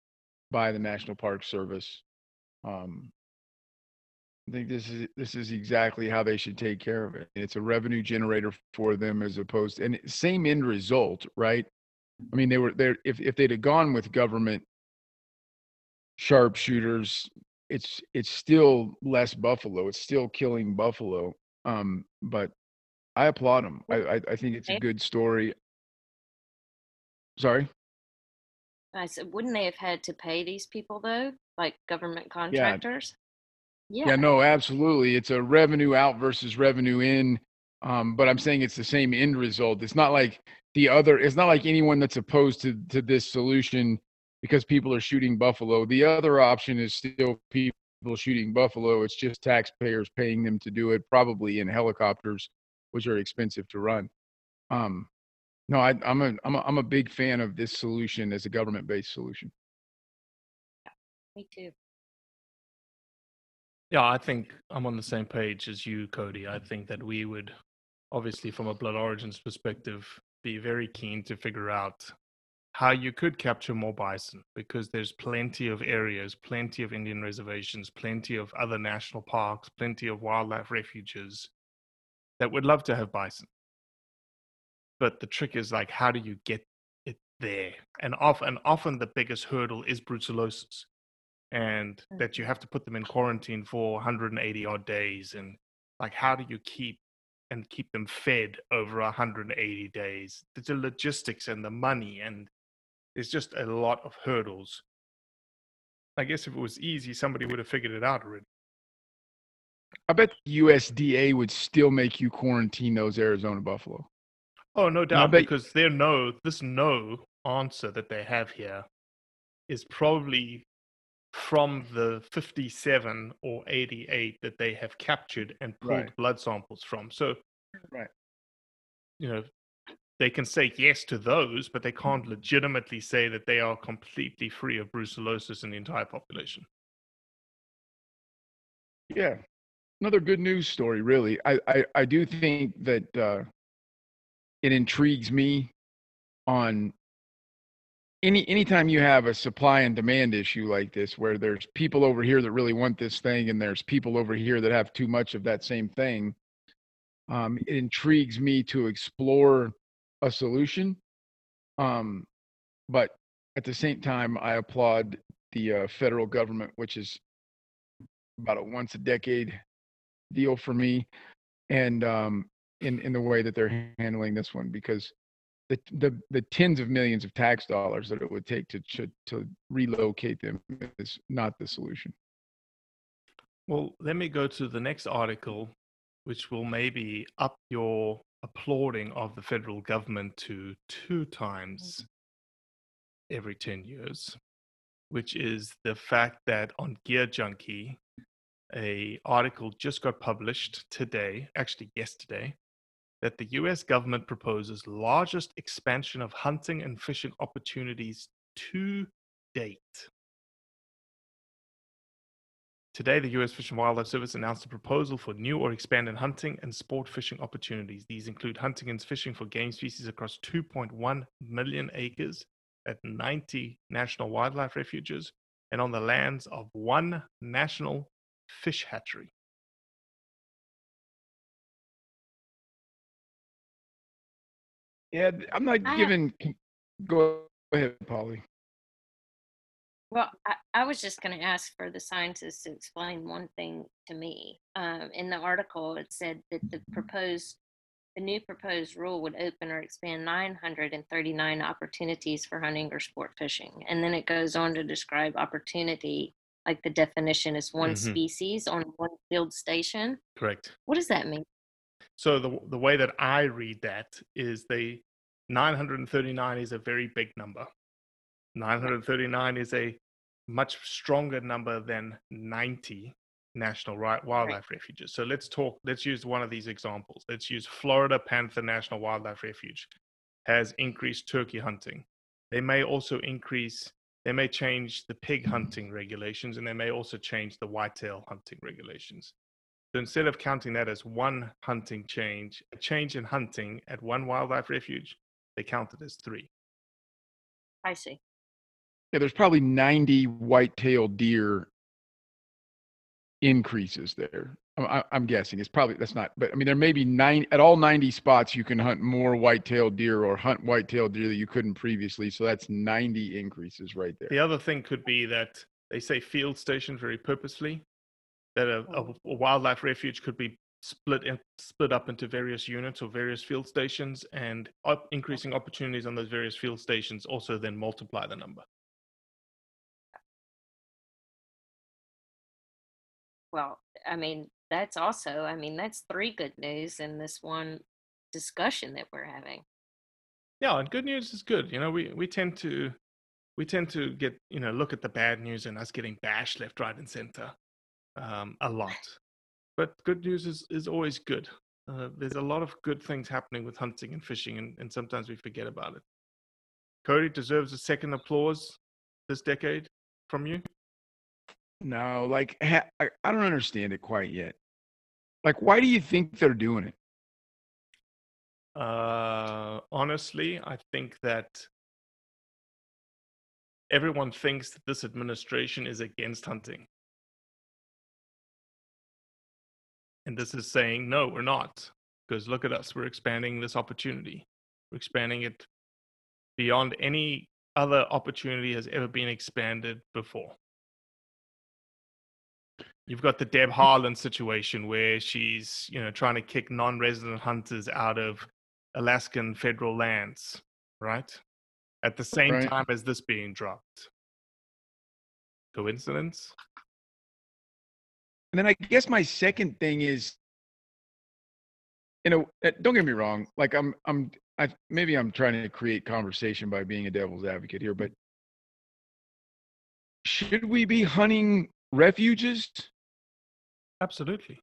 by the National Park Service. Um, I think this is this is exactly how they should take care of it. It's a revenue generator for them as opposed and same end result, right? I mean, they were there. If if they'd have gone with government sharpshooters, it's it's still less buffalo. It's still killing buffalo. Um, but I applaud them. I I, I think it's a good story. Sorry. I said, wouldn't they have had to pay these people though, like government contractors? Yeah. Yeah. Yeah. no, absolutely. It's a revenue out versus revenue in. Um, but I'm saying it's the same end result. It's not like the other. It's not like anyone that's opposed to to this solution because people are shooting buffalo. The other option is still people shooting buffalo. It's just taxpayers paying them to do it, probably in helicopters, which are expensive to run. Um, no, I, I'm a I'm a I'm a big fan of this solution as a government-based solution. Me too. Yeah, I think I'm on the same page as you, Cody. I think that we would, obviously, from a Blood Origins perspective, be very keen to figure out how you could capture more bison because there's plenty of areas, plenty of Indian reservations, plenty of other national parks, plenty of wildlife refuges that would love to have bison. But the trick is like, how do you get it there? And often, and often the biggest hurdle is brucellosis and Mm. that you have to put them in quarantine for 180 odd days and like how do you keep and keep them fed over 180 days. The, the logistics and the money and there's just a lot of hurdles. I guess if it was easy somebody would have figured it out already. I bet the USDA would still make you quarantine those Arizona buffalo. oh no doubt bet- because their no this no answer that they have here is probably from the 57 or 88 that they have captured and pulled Right. blood samples from. So, Right. you know, they can say yes to those, but they can't Mm-hmm. legitimately say that they are completely free of brucellosis in the entire population. Yeah. Another good news story, really. I, I, I do think that uh, it intrigues me on any anytime you have a supply and demand issue like this where there's people over here that really want this thing and there's people over here that have too much of that same thing um, it intrigues me to explore a solution um, but at the same time i applaud the uh, federal government which is about a once a decade deal for me and um, in in the way that they're handling this one because the, the the tens of millions of tax dollars that it would take to to, to relocate them is not the solution. Well, let me go to the next article, which will maybe up your applauding of the federal government to two times mm-hmm. every 10 years, which is the fact that on Gear Junkie, a article just got published today, actually yesterday, that the US government proposes largest expansion of hunting and fishing opportunities to date. Today, the U.S. Fish and Wildlife Service announced a proposal for new or expanded hunting and sport fishing opportunities. These include hunting and fishing for game species across 2.1 million acres at 90 national wildlife refuges and on the lands of one national fish hatchery. Yeah, I'm not I have- giving. Go ahead, Polly. Well, I, I was just going to ask for the scientists to explain one thing to me. Um, in the article, it said that the proposed, the new proposed rule would open or expand 939 opportunities for hunting or sport fishing, and then it goes on to describe opportunity, like the definition is one Mhm. species on one field station. Correct. What does that mean? So the the way that I read that is the 939 is a very big number. 939 is a much stronger number than 90 national wildlife refuges. So let's talk let's use one of these examples. Let's use Florida Panther National Wildlife Refuge has increased turkey hunting. They may also increase they may change the pig hunting regulations and they may also change the whitetail hunting regulations. So instead of counting that as one hunting change, a change in hunting at one wildlife refuge, they count it as three. I see. Yeah, there's probably 90 white-tailed deer increases there. I'm, I'm guessing it's probably that's not, but I mean there may be nine at all 90 spots you can hunt more white-tailed deer or hunt white-tailed deer that you couldn't previously. So that's 90 increases right there. The other thing could be that they say field station very purposely, that a, mm. a, wildlife refuge could be split in, split up into various units or various field stations, and op- increasing opportunities on those various field stations also then multiply the number. Well, I mean, that's also, I mean, that's three good news in this one discussion that we're having. Yeah, and good news is good. You know, we we tend to we tend to get you know look at the bad news and us getting bashed left, right, and center um, a lot. But good news is is always good. Uh, there's a lot of good things happening with hunting and fishing, and, and sometimes we forget about it. Cody deserves a second applause this decade from you. No, like ha- I, I don't understand it quite yet. Like, why do you think they're doing it? Uh, honestly, I think that everyone thinks that this administration is against hunting. And this is saying, no, we're not. Because look at us, we're expanding this opportunity. We're expanding it beyond any other opportunity has ever been expanded before. You've got the Deb mm. Haaland situation where she's, you know, trying to kick non-resident hunters out of Alaskan federal lands, right? At the same Right. time as this being dropped. Coincidence? And then I guess my second thing is, you know, uh, don't get me wrong. Like I'm, I'm, I maybe I'm trying to create conversation by being a devil's advocate here, but should we be hunting refuges? Absolutely.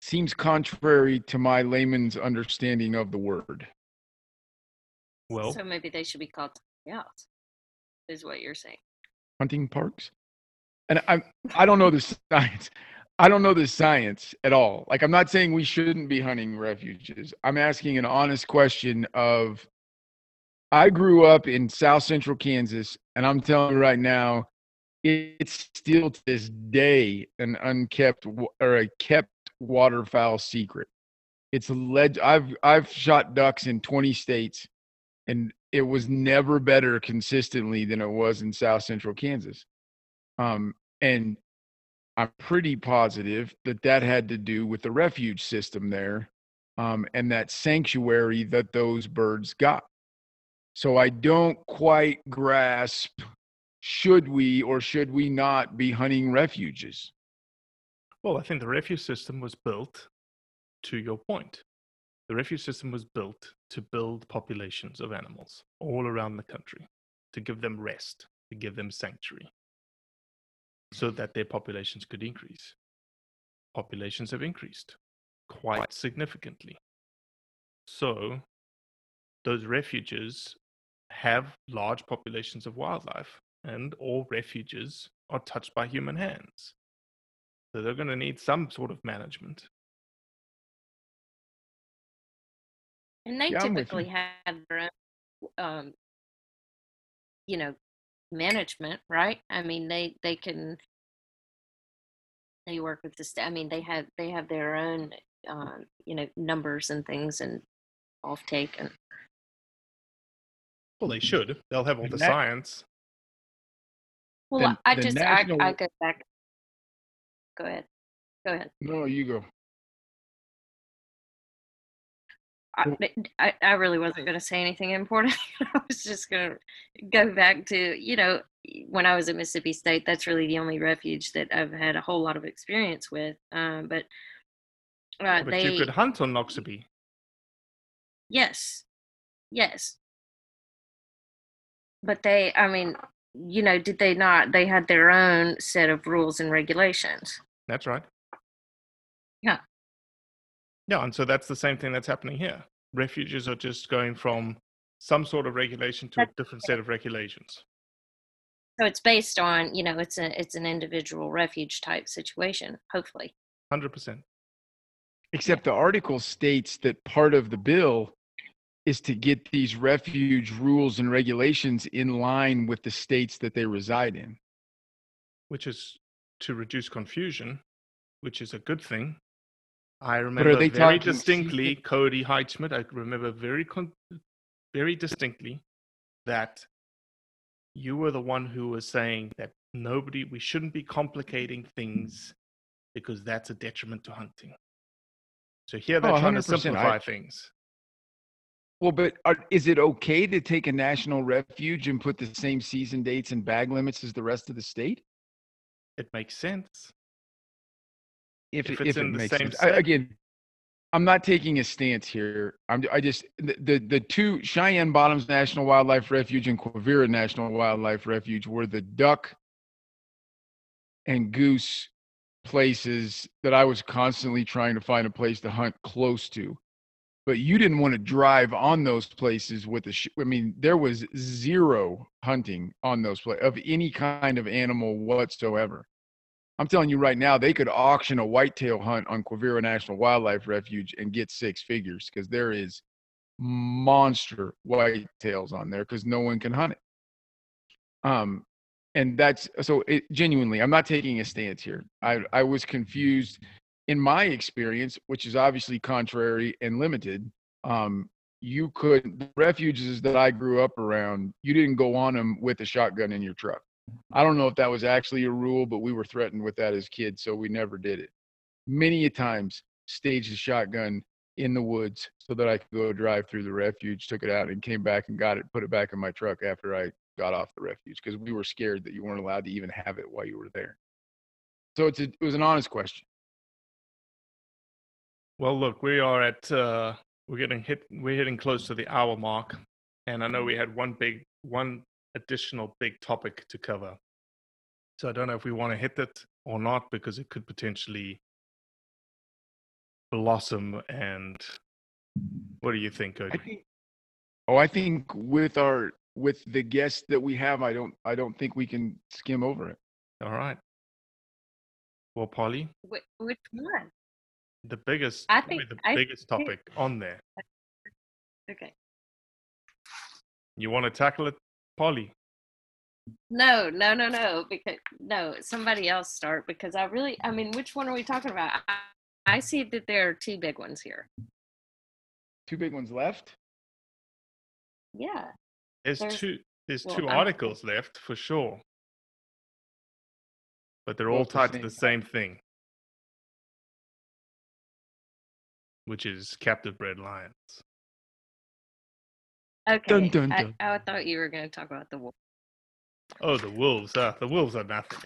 Seems contrary to my layman's understanding of the word. Well, So maybe they should be called something else, is what you're saying. hunting parks and i i don't know the <laughs> science. I don't know the science at all. Like i'm not saying we shouldn't be hunting refuges. I'm asking an honest question of i grew up in south central kansas and i'm telling you right now it's still to this day an unkept or a kept waterfowl secret. It's led i've i've shot ducks in 20 states and it was never better consistently than it was in South Central Kansas. Um, and I'm pretty positive that that had to do with the refuge system there um, and that sanctuary that those birds got. So I don't quite grasp should we or should we not be hunting refuges? Well, I think the refuge system was built to your point. The refuge system was built to build populations of animals all around the country, to give them rest, to give them sanctuary, so that their populations could increase. Populations have increased quite significantly. So, those refuges have large populations of wildlife, and all refuges are touched by human hands. So they're going to need some sort of management. And they Yeah, I'm with you. typically have their own, um, you know, management, right? I mean, they they can they work with the sta I mean, they have they have their own, um, you know, numbers and things and off take and Well, they should. They'll have all the That- science. well, The- I the just national- I I go back. Go ahead. Go ahead. No, you go. I, I, I really wasn't going to say anything important. <laughs> I was just going to go back to, you know, when I was at Mississippi State, that's really the only refuge that I've had a whole lot of experience with. Um, but uh, But they, you could hunt on Noxubee. yes, yes. But they, I mean, you know, did they not? They had their own set of rules and regulations. That's right. Yeah. Yeah, and so that's the same thing that's happening here. Refuges are just going from some sort of regulation to a different set of regulations. So it's based on, you know, it's a it's an individual refuge type situation. Hopefully. 100%. Except the article states that part of the bill is to get these refuge rules and regulations in line with the states that they reside in. which is to reduce confusion, which is a good thing. I remember very talking distinctly Cody Heitschmidt. I remember very, con- very distinctly that you were the one who was saying that nobody, we shouldn't be complicating things because that's a detriment to hunting. So here they're Oh, trying to 100%. I- simplify things. Well, but are, is it okay to take a national refuge and put the same season dates and bag limits as the rest of the state? it makes sense. If, If it, it's if it the makes same sense. I, again, I'm not taking a stance here. I'm I just the, the the two Cheyenne Bottoms National Wildlife Refuge and Quivira National Wildlife Refuge were the duck and goose places that I was constantly trying to find a place to hunt close to. But you didn't want to drive on those places with the. Sh- I mean, there was zero hunting on those places of any kind of animal whatsoever. I'm telling you right now, they could auction a whitetail hunt on Quivira National Wildlife Refuge and get six figures because there is monster whitetails on there because no one can hunt it. Um, and that's so it, genuinely, I'm not taking a stance here. I I was confused in my experience, which is obviously contrary and limited. Um, you could the refuges that I grew up around, you didn't go on them with a shotgun in your truck. I don't know if that was actually a rule, but we were threatened with that as kids, so we never did it. Many a times, staged a shotgun in the woods so that I could go drive through the refuge, took it out, and came back and got it, put it back in my truck after I got off the refuge because we were scared that you weren't allowed to even have it while you were there. So it's a, it was an honest question. Well, look, we are at uh, we're getting hit. We're hitting close to the hour mark, and I know we had one big, one additional big topic to cover. So I don't know if we want to hit it or not because it could potentially blossom. And what do you think, I think. Oh, I think with our with the guests that we have, I don't I don't think we can skim over it. All right. Well, Polly, Which, which one? the biggest, I think- the I biggest think- topic on there. Okay. You want to tackle it, Polly? No, no, no, no. Because no, somebody else start because I really, I mean, which one are we talking about? I, I see that there are two big ones here. Two big ones left. Yeah. There's, There's- two. There's well, two I'm- articles left for sure, but they're all Both the tied to the same thing, which is captive bred lions. Okay. dun, I, dun. I thought you were going to talk about the wolves. Oh, the wolves! Ah, the wolves are nothing.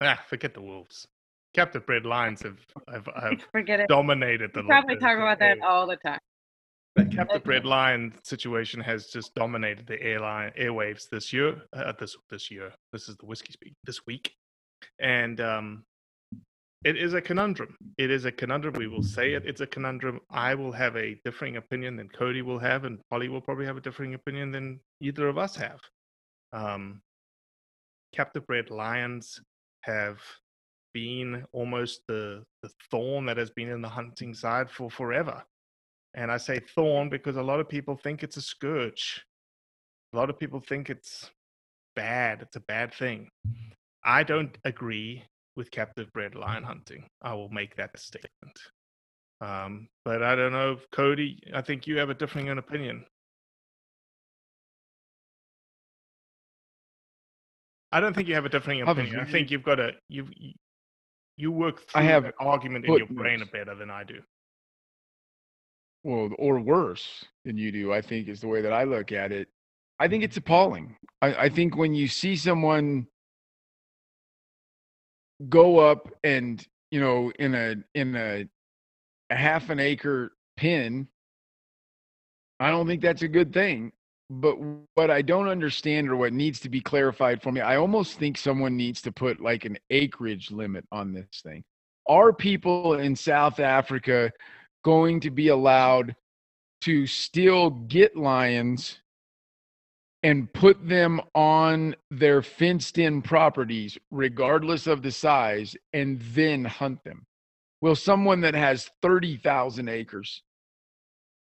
Ah, forget the wolves. Captive bred lions have have, have <laughs> Forget it. dominated the. We probably the- talk the about that all the time. The captive bred Okay. lion situation has just dominated the airline airwaves this year. Uh, this this year. This is the whiskey speak. This week, and um, it is a conundrum. It is a conundrum. We will say it. It's a conundrum. I will have a differing opinion than Cody will have, and Polly will probably have a differing opinion than either of us have. Um, captive bred lions have been almost the the thorn that has been in the hunting side for forever. And I say thorn because a lot of people think it's a scourge. A lot of people think it's bad. It's a bad thing. I don't agree with captive bred lion hunting. I will make that statement. Um, but I don't know, Cody. I think you have a differing opinion. I don't think you have a differing opinion. I think you've got a you you- work I have the argument in your brain better than I do. well, or worse than you do, I think is the way that I look at it. I think it's appalling. I, I think when you see someone go up and, you know, in a in a, a half an acre pin, I don't think that's a good thing. But what I don't understand or what needs to be clarified for me, I almost think someone needs to put like an acreage limit on this thing. Are people in South Africa going to be allowed to still get lions and put them on their fenced in properties, regardless of the size, and then hunt them? Will someone that has 30,000 acres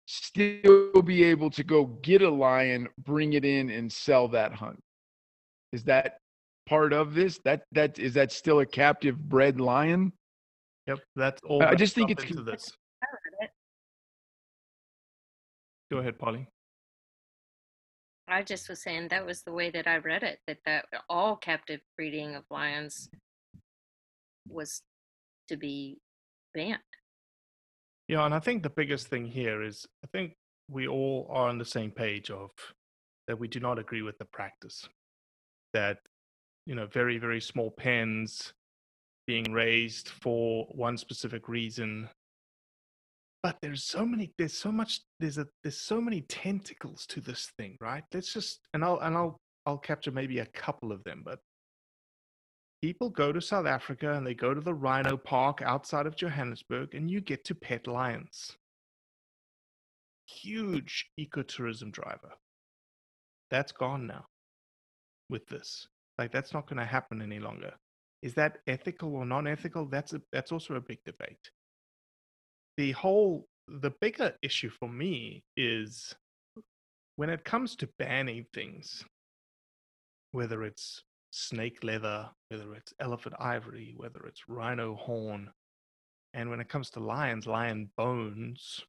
still be able to go get a lion, bring it in, and sell that hunt? Is that part of this? That that is that still a captive bred lion? Yep, that's all. I just think it's into con- this. Go ahead, Polly. I just was saying that was the way that I read it. That that all captive breeding of lions was to be banned. Yeah, and I think the biggest thing here is I think we all are on the same page of that we do not agree with the practice. That you know, very very small pens being raised for one specific reason. But there's so many, there's so much, there's a, there's so many tentacles to this thing, right? Let's just, and I'll, and I'll, I'll capture maybe a couple of them, but people go to South Africa and they go to the Rhino Park outside of Johannesburg, and you get to pet lions. Huge ecotourism driver. That's gone now with this. Like that's not going to happen any longer. Is that ethical or non-ethical? That's a, that's also a big debate. The whole the bigger issue for me is when it comes to banning things, whether it's snake leather, whether it's elephant ivory, whether it's rhino horn, and when it comes to lions, lion bones.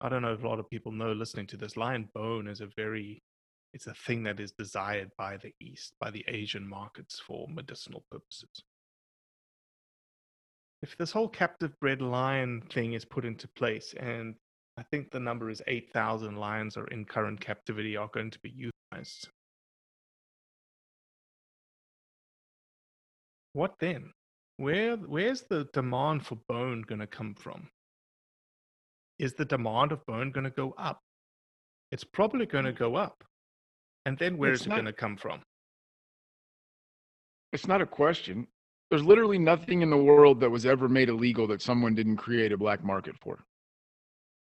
I don't know if a lot of people know listening to this. Lion bone is a very it's a thing that is desired by the East, by the Asian markets for medicinal purposes. If this whole captive bred lion thing is put into place, and I think the number is 8,000 lions are in current captivity, are going to be euthanized. What then? Where, where's the demand for bone going to come from? Is the demand of bone going to go up? It's probably going to Mm. go up and then where It's is it going to come from? It's not a question. There's literally nothing in the world that was ever made illegal that someone didn't create a black market for.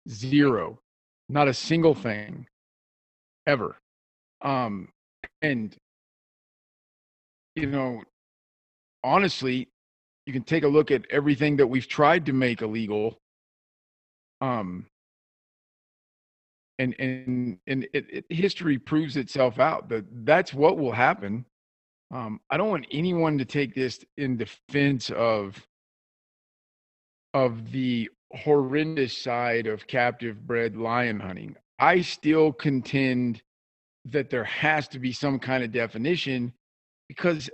Zero. Not a single thing ever. Um, and, you know, honestly, you can take a look at everything that we've tried to make illegal. Um, and and and it, it, history proves itself out that that's what will happen. Um, I don't want anyone to take this in defense of of the horrendous side of captive bred lion hunting. I still contend that there has to be some kind of definition because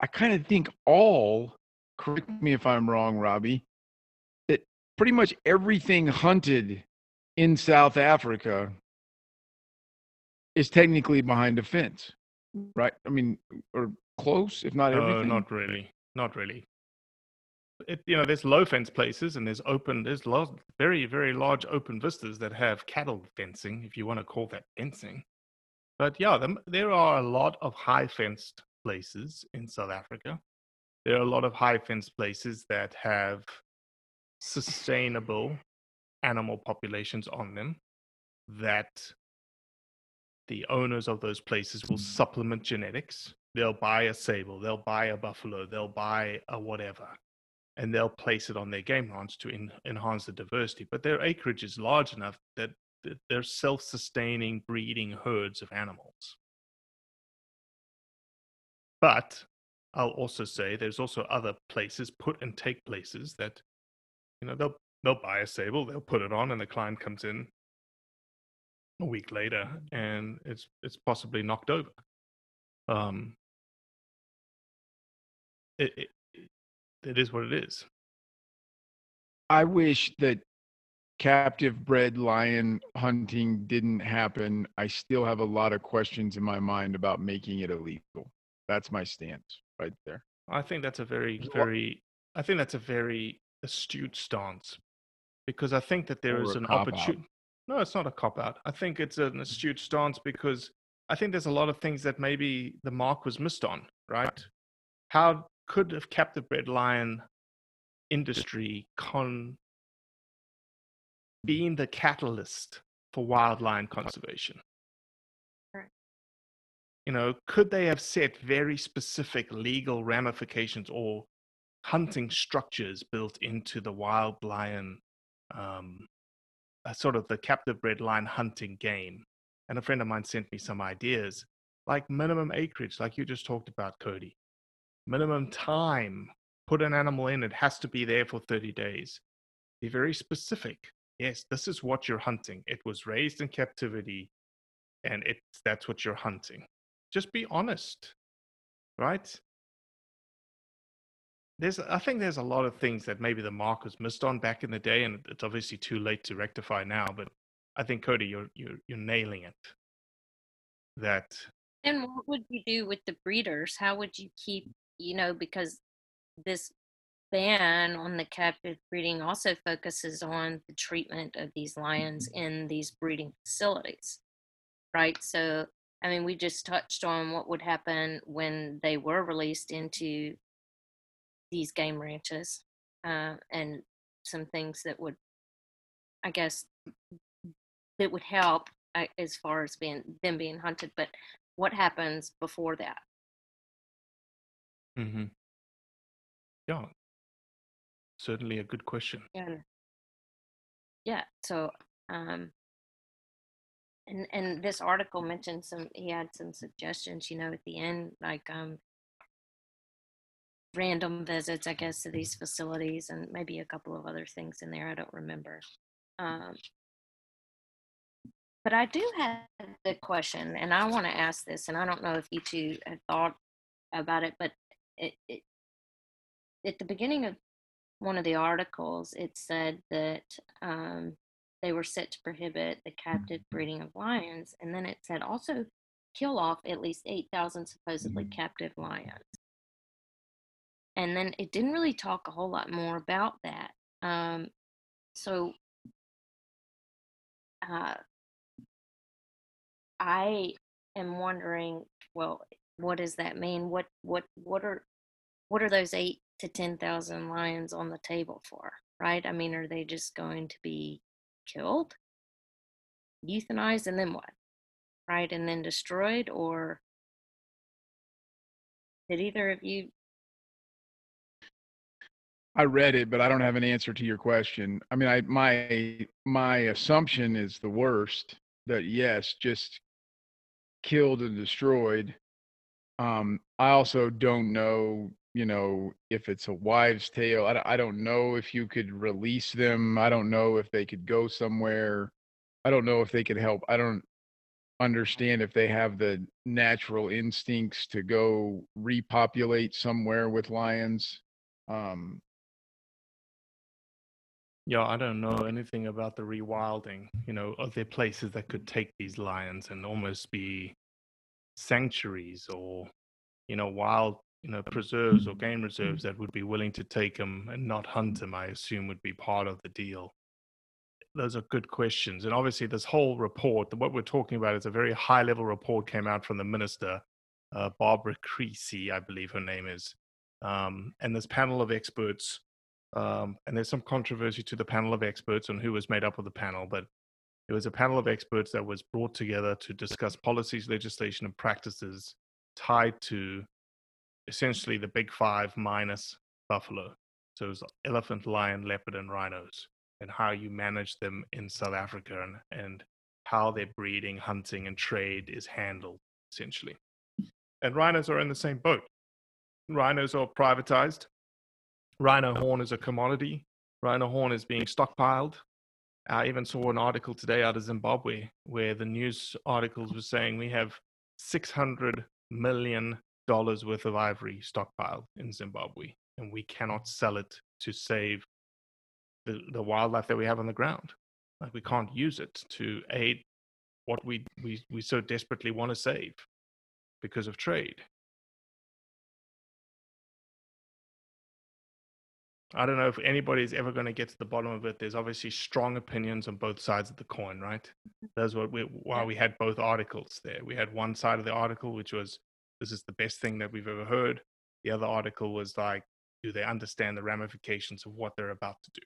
I kind of think all, correct me if I'm wrong, Robbie, that pretty much everything hunted in South Africa is technically behind a fence, right? I mean, or close, if not No, everything. not really. Not really. It, you know, there's low fence places and there's open, there's very, very large open vistas that have cattle fencing, if you want to call that fencing. But yeah, them, there are a lot of high fenced places in South Africa. There are a lot of high fenced places that have sustainable animal populations on them that the owners of those places will supplement genetics. They'll buy a sable, they'll buy a buffalo, they'll buy a whatever, and they'll place it on their game ranch to en- enhance the diversity. But their acreage is large enough that that they're self sustaining breeding herds of animals. But I'll also say there's also other places, put and take places that, you know, they'll they'll buy a sable, they'll put it on, and the client comes in a week later, and it's it's possibly knocked over. Um, it, it it- is what it is. I wish that captive bred lion hunting didn't happen. I still have a lot of questions in my mind about making it illegal. That's my stance right there. I think that's a very, There's a lot- very, I think that's a very astute stance because I think that there Or is an opportunity. No, it's not a cop out. I think it's an astute stance because I think there's a lot of things that maybe the mark was missed on, right? How could have kept the bred lion industry con being the catalyst for wild lion conservation? Correct. you know, could they have set very specific legal ramifications or hunting structures built into the wild lion, um, uh, sort of the captive bred lion hunting game? And a friend of mine sent me some ideas, like minimum acreage, like you just talked about, Cody. Minimum time. Put an animal in, it has to be there for 30 days. Be very specific. Yes, this is what you're hunting. It was raised in captivity, and it's that's what you're hunting just be honest right there's i think there's a lot of things that maybe the mark was missed on back in the day and it's obviously too late to rectify now but i think cody you're you're, you're nailing it that And what would you do with the breeders? How would you keep, you know, because this ban on the captive breeding also focuses on the treatment of these lions mm-hmm. in these breeding facilities, right? So, I mean, we just touched on what would happen when they were released into these game ranches uh, and some things that would, I guess, that would help uh, as far as being them being hunted. But what happens before that? Mm-hmm. Yeah, certainly a good question. Yeah. Yeah. So, um, and and this article mentioned some. He had some suggestions. You know, at the end, like um, random visits, I guess, to these facilities, and maybe a couple of other things in there. I don't remember. Um, but I do have the question, and I want to ask this, and I don't know if you two have thought about it, but it, it at the beginning of one of the articles, it said that um, they were set to prohibit the captive breeding of lions, and then it said also kill off at least 8,000 supposedly captive lions. And then it didn't really talk a whole lot more about that. Um, so uh, I am wondering, well, what does that mean? What what what are what are those eight to 10,000 lions on the table for, right? I mean, are they just going to be killed, euthanized, and then what? Right? And then destroyed? Or did either of you? I read it, but I don't have an answer to your question. I mean, I my my assumption is the worst that yes, just killed and destroyed. Um, I also don't know you know, if it's a wives' tale. I, I don't know if you could release them. I don't know if they could go somewhere. I don't know if they could help. I don't understand if they have the natural instincts to go repopulate somewhere with lions. Um, yeah, I don't know anything about the rewilding. You know, are there places that could take these lions and almost be sanctuaries or, you know, wild you know preserves or game reserves that would be willing to take him and not hunt him i assume would be part of the deal those are good questions and obviously this whole report what we're talking about is a very high level report came out from the minister uh, barbara creecy i believe her name is um, and this panel of experts um, and there's some controversy to the panel of experts on who was made up of the panel but it was a panel of experts that was brought together to discuss policies legislation and practices tied to essentially the big five minus buffalo. So it's elephant, lion, leopard, and rhinos, and how you manage them in South Africa and, and how their breeding, hunting, and trade is handled, essentially. And rhinos are in the same boat. Rhinos are privatized. Rhino horn is a commodity. Rhino horn is being stockpiled. I even saw an article today out of Zimbabwe where the news articles were saying we have 600 million dollars worth of ivory stockpiled in Zimbabwe, and we cannot sell it to save the, the wildlife that we have on the ground. Like we can't use it to aid what we, we, we so desperately want to save because of trade. I don't know if anybody's ever going to get to the bottom of it. There's obviously strong opinions on both sides of the coin, right? That's what we, why we had both articles there. We had one side of the article, which was this is the best thing that we've ever heard. The other article was like, do they understand the ramifications of what they're about to do?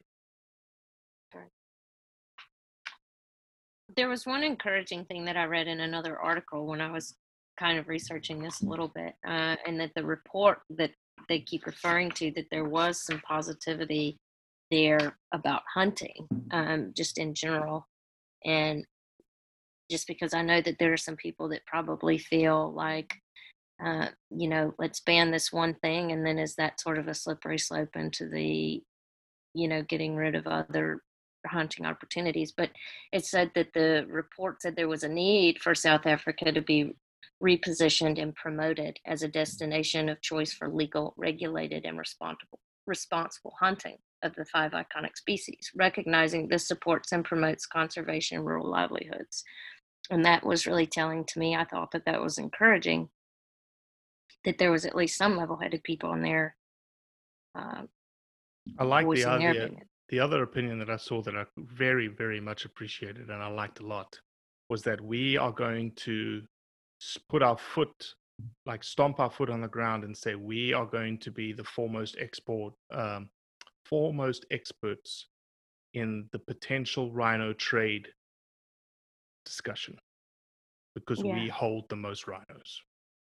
There was one encouraging thing that I read in another article when I was kind of researching this a little bit, uh, and that the report that they keep referring to that there was some positivity there about hunting, um, just in general, and just because I know that there are some people that probably feel like uh, you know, let's ban this one thing, and then is that sort of a slippery slope into the, you know, getting rid of other hunting opportunities? But it said that the report said there was a need for South Africa to be repositioned and promoted as a destination of choice for legal, regulated, and responsible responsible hunting of the five iconic species, recognizing this supports and promotes conservation and rural livelihoods. And that was really telling to me. I thought that that was encouraging that there was at least some level-headed people in there uh, I like the other the other opinion that I saw that I very very much appreciated and I liked a lot was that we are going to put our foot like stomp our foot on the ground and say we are going to be the foremost export um, foremost experts in the potential rhino trade discussion. Because we hold the most rhinos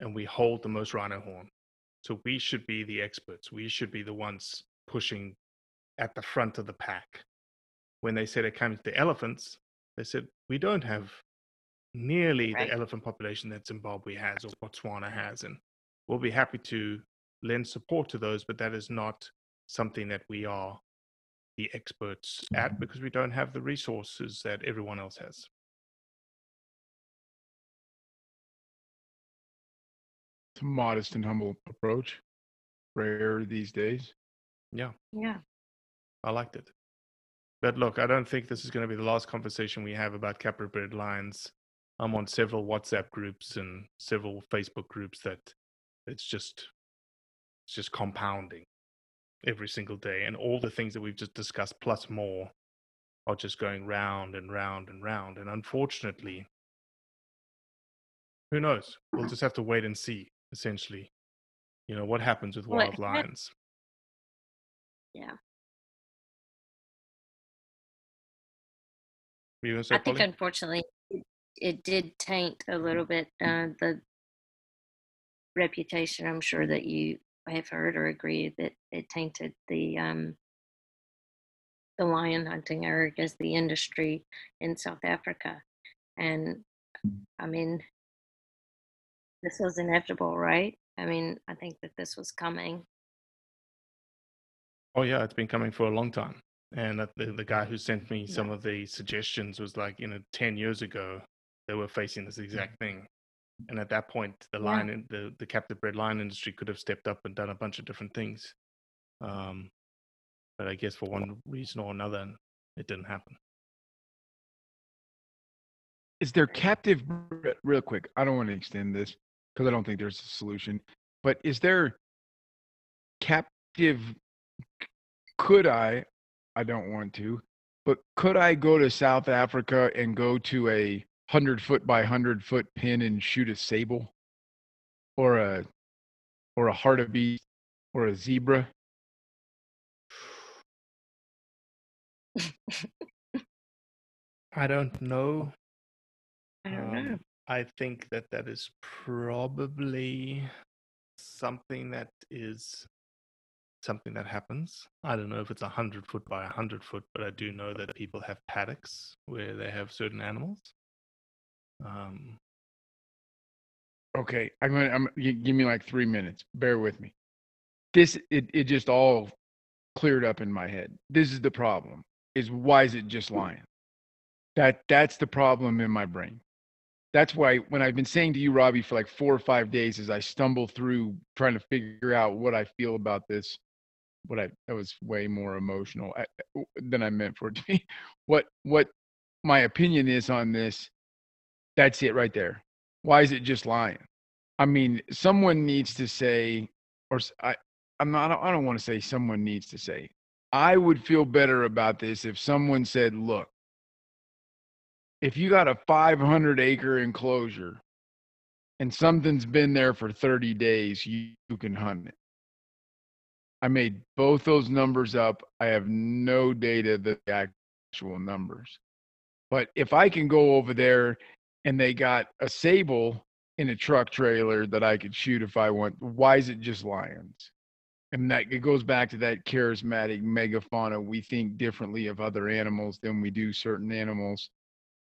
and we hold the most rhino horn. So we should be the experts. We should be the ones pushing at the front of the pack. When they said it comes to elephants they said we don't have nearly Right. the elephant population that Zimbabwe has or Botswana has, and we'll be happy to lend support to those, but that is not something that we are the experts at because we don't have the resources that everyone else has. It's a modest and humble approach. Rare these days. Yeah, Yeah. I liked it. But look, I don't think this is going to be the last conversation we have about captive bred lions. I'm on several WhatsApp groups and several Facebook groups that it's just it's just compounding every single day and all the things that we've just discussed plus more are just going round and round and round and unfortunately who knows we'll just have to wait and see essentially you know what happens with wild ha- lions Yeah. Were you gonna say I think Polly? unfortunately it, did taint a little bit uh, the reputation. I'm sure that you have heard or agree that it tainted the um, the lion hunting or I guess the industry in South Africa. And I mean, this was inevitable, right? I mean, I think that this was coming. Oh yeah, it's been coming for a long time. And the, the guy who sent me some of the suggestions was like, you know, ten years ago, they were facing this exact thing. And at that point, the Yeah. in- the the captive bred lion industry could have stepped up and done a bunch of different things. Um, but I guess for one reason or another, it didn't happen. Is there captive real quick? I don't want to extend this because I don't think there's a solution. But is there captive? Could I? I don't want to, but could I go to South Africa and go to a hundred foot by hundred foot pin and shoot a sable, or a, or a hartebeest, or a zebra? I don't know. I don't know. Um, I think that that is probably something that is something that happens. I don't know if it's a hundred foot by a hundred foot, but I do know that people have paddocks where they have certain animals. Um, Okay, I'm gonna. I'm gi- give me like three minutes. Bear with me. This it it just all cleared up in my head. This is the problem. Is why is it just lying? That that's the problem in my brain. That's why when I've been saying to you, Robbie, for like four or five days, as I stumble through trying to figure out what I feel about this, what I that was way more emotional I- than I meant for it to be. <laughs> What what my opinion is on this. That's it right there. Why is it just lying? I mean, someone needs to say, or I, I'm not. I don't want to say someone needs to say. I would feel better about this if someone said, "Look, if you got a 500 acre enclosure and something's been there for 30 days, you, you can hunt it." I made both those numbers up. I have no data that the actual numbers. But if I can go over there and they got a sable in a truck trailer that I could shoot if I want. Why is it just lions? And that it goes back to that charismatic megafauna. We think differently of other animals than we do certain animals.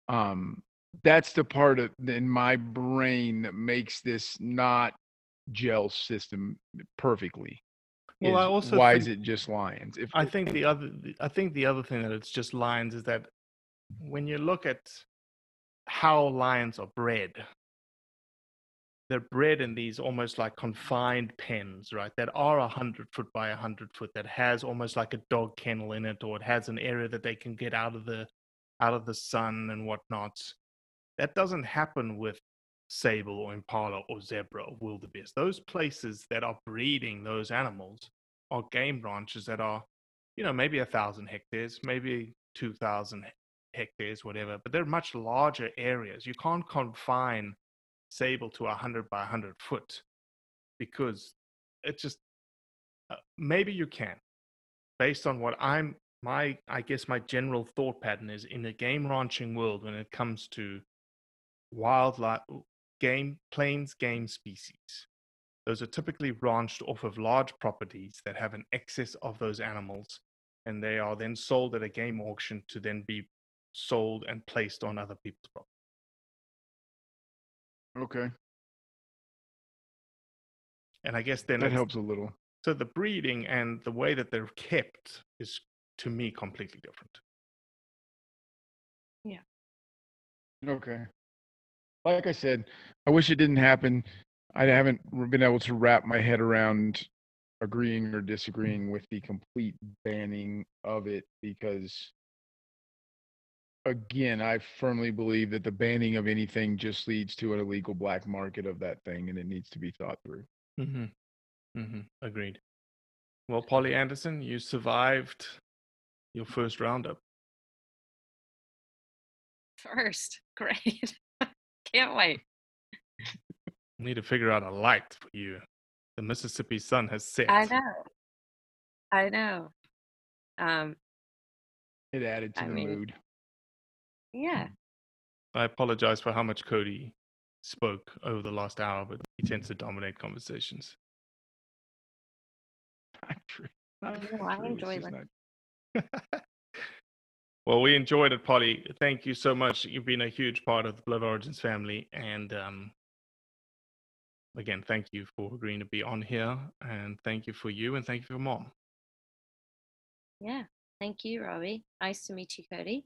Um, that's the part of in my brain that makes this not gel system perfectly. Well, I also why think- is it just lions? If I think the other, I think the other thing that it's just lions is that when you look at how lions are bred, they're bred in these almost like confined pens, right? That are a hundred foot by a hundred foot. That has almost like a dog kennel in it, or it has an area that they can get out of the, out of the sun and whatnot. That doesn't happen with sable or impala or zebra or wildebeest. Those places that are breeding those animals are game ranches that are, you know, maybe a thousand hectares, maybe two thousand hectares, whatever, but they're much larger areas. You can't confine sable to a hundred by hundred foot because it just uh, maybe you can based on what i'm my i guess my general thought pattern is in the game ranching world when it comes to wildlife game plains game species those are typically ranched off of large properties that have an excess of those animals and they are then sold at a game auction to then be sold and placed on other people's property Okay. and i guess then That helps a little. So the breeding and the way that they're kept is, to me, completely different. Yeah. Okay. Like I said, I wish it didn't happen. I haven't been able to wrap my head around agreeing or disagreeing with the complete banning of it because again, I firmly believe that the banning of anything just leads to an illegal black market of that thing and it needs to be thought through. Mm-hmm. Mm-hmm. Agreed. Well, Polly Anderson, you survived your first roundup. First, <laughs> great. <laughs> Can't wait. <laughs> Need to figure out a light for you. The Mississippi sun has set. I know. I know. Um, It added to I the mean- mood. Yeah. I apologize for how much Cody spoke over the last hour, but he tends to dominate conversations. <laughs> Not true. Not No, I true. It's enjoy just it. not- well, we enjoyed it, Polly. Thank you so much. You've been a huge part of the Blood Origins family. And um, again, thank you for agreeing to be on here. And thank you for you and thank you for mom. Yeah. Thank you, Robbie. Nice to meet you, Cody.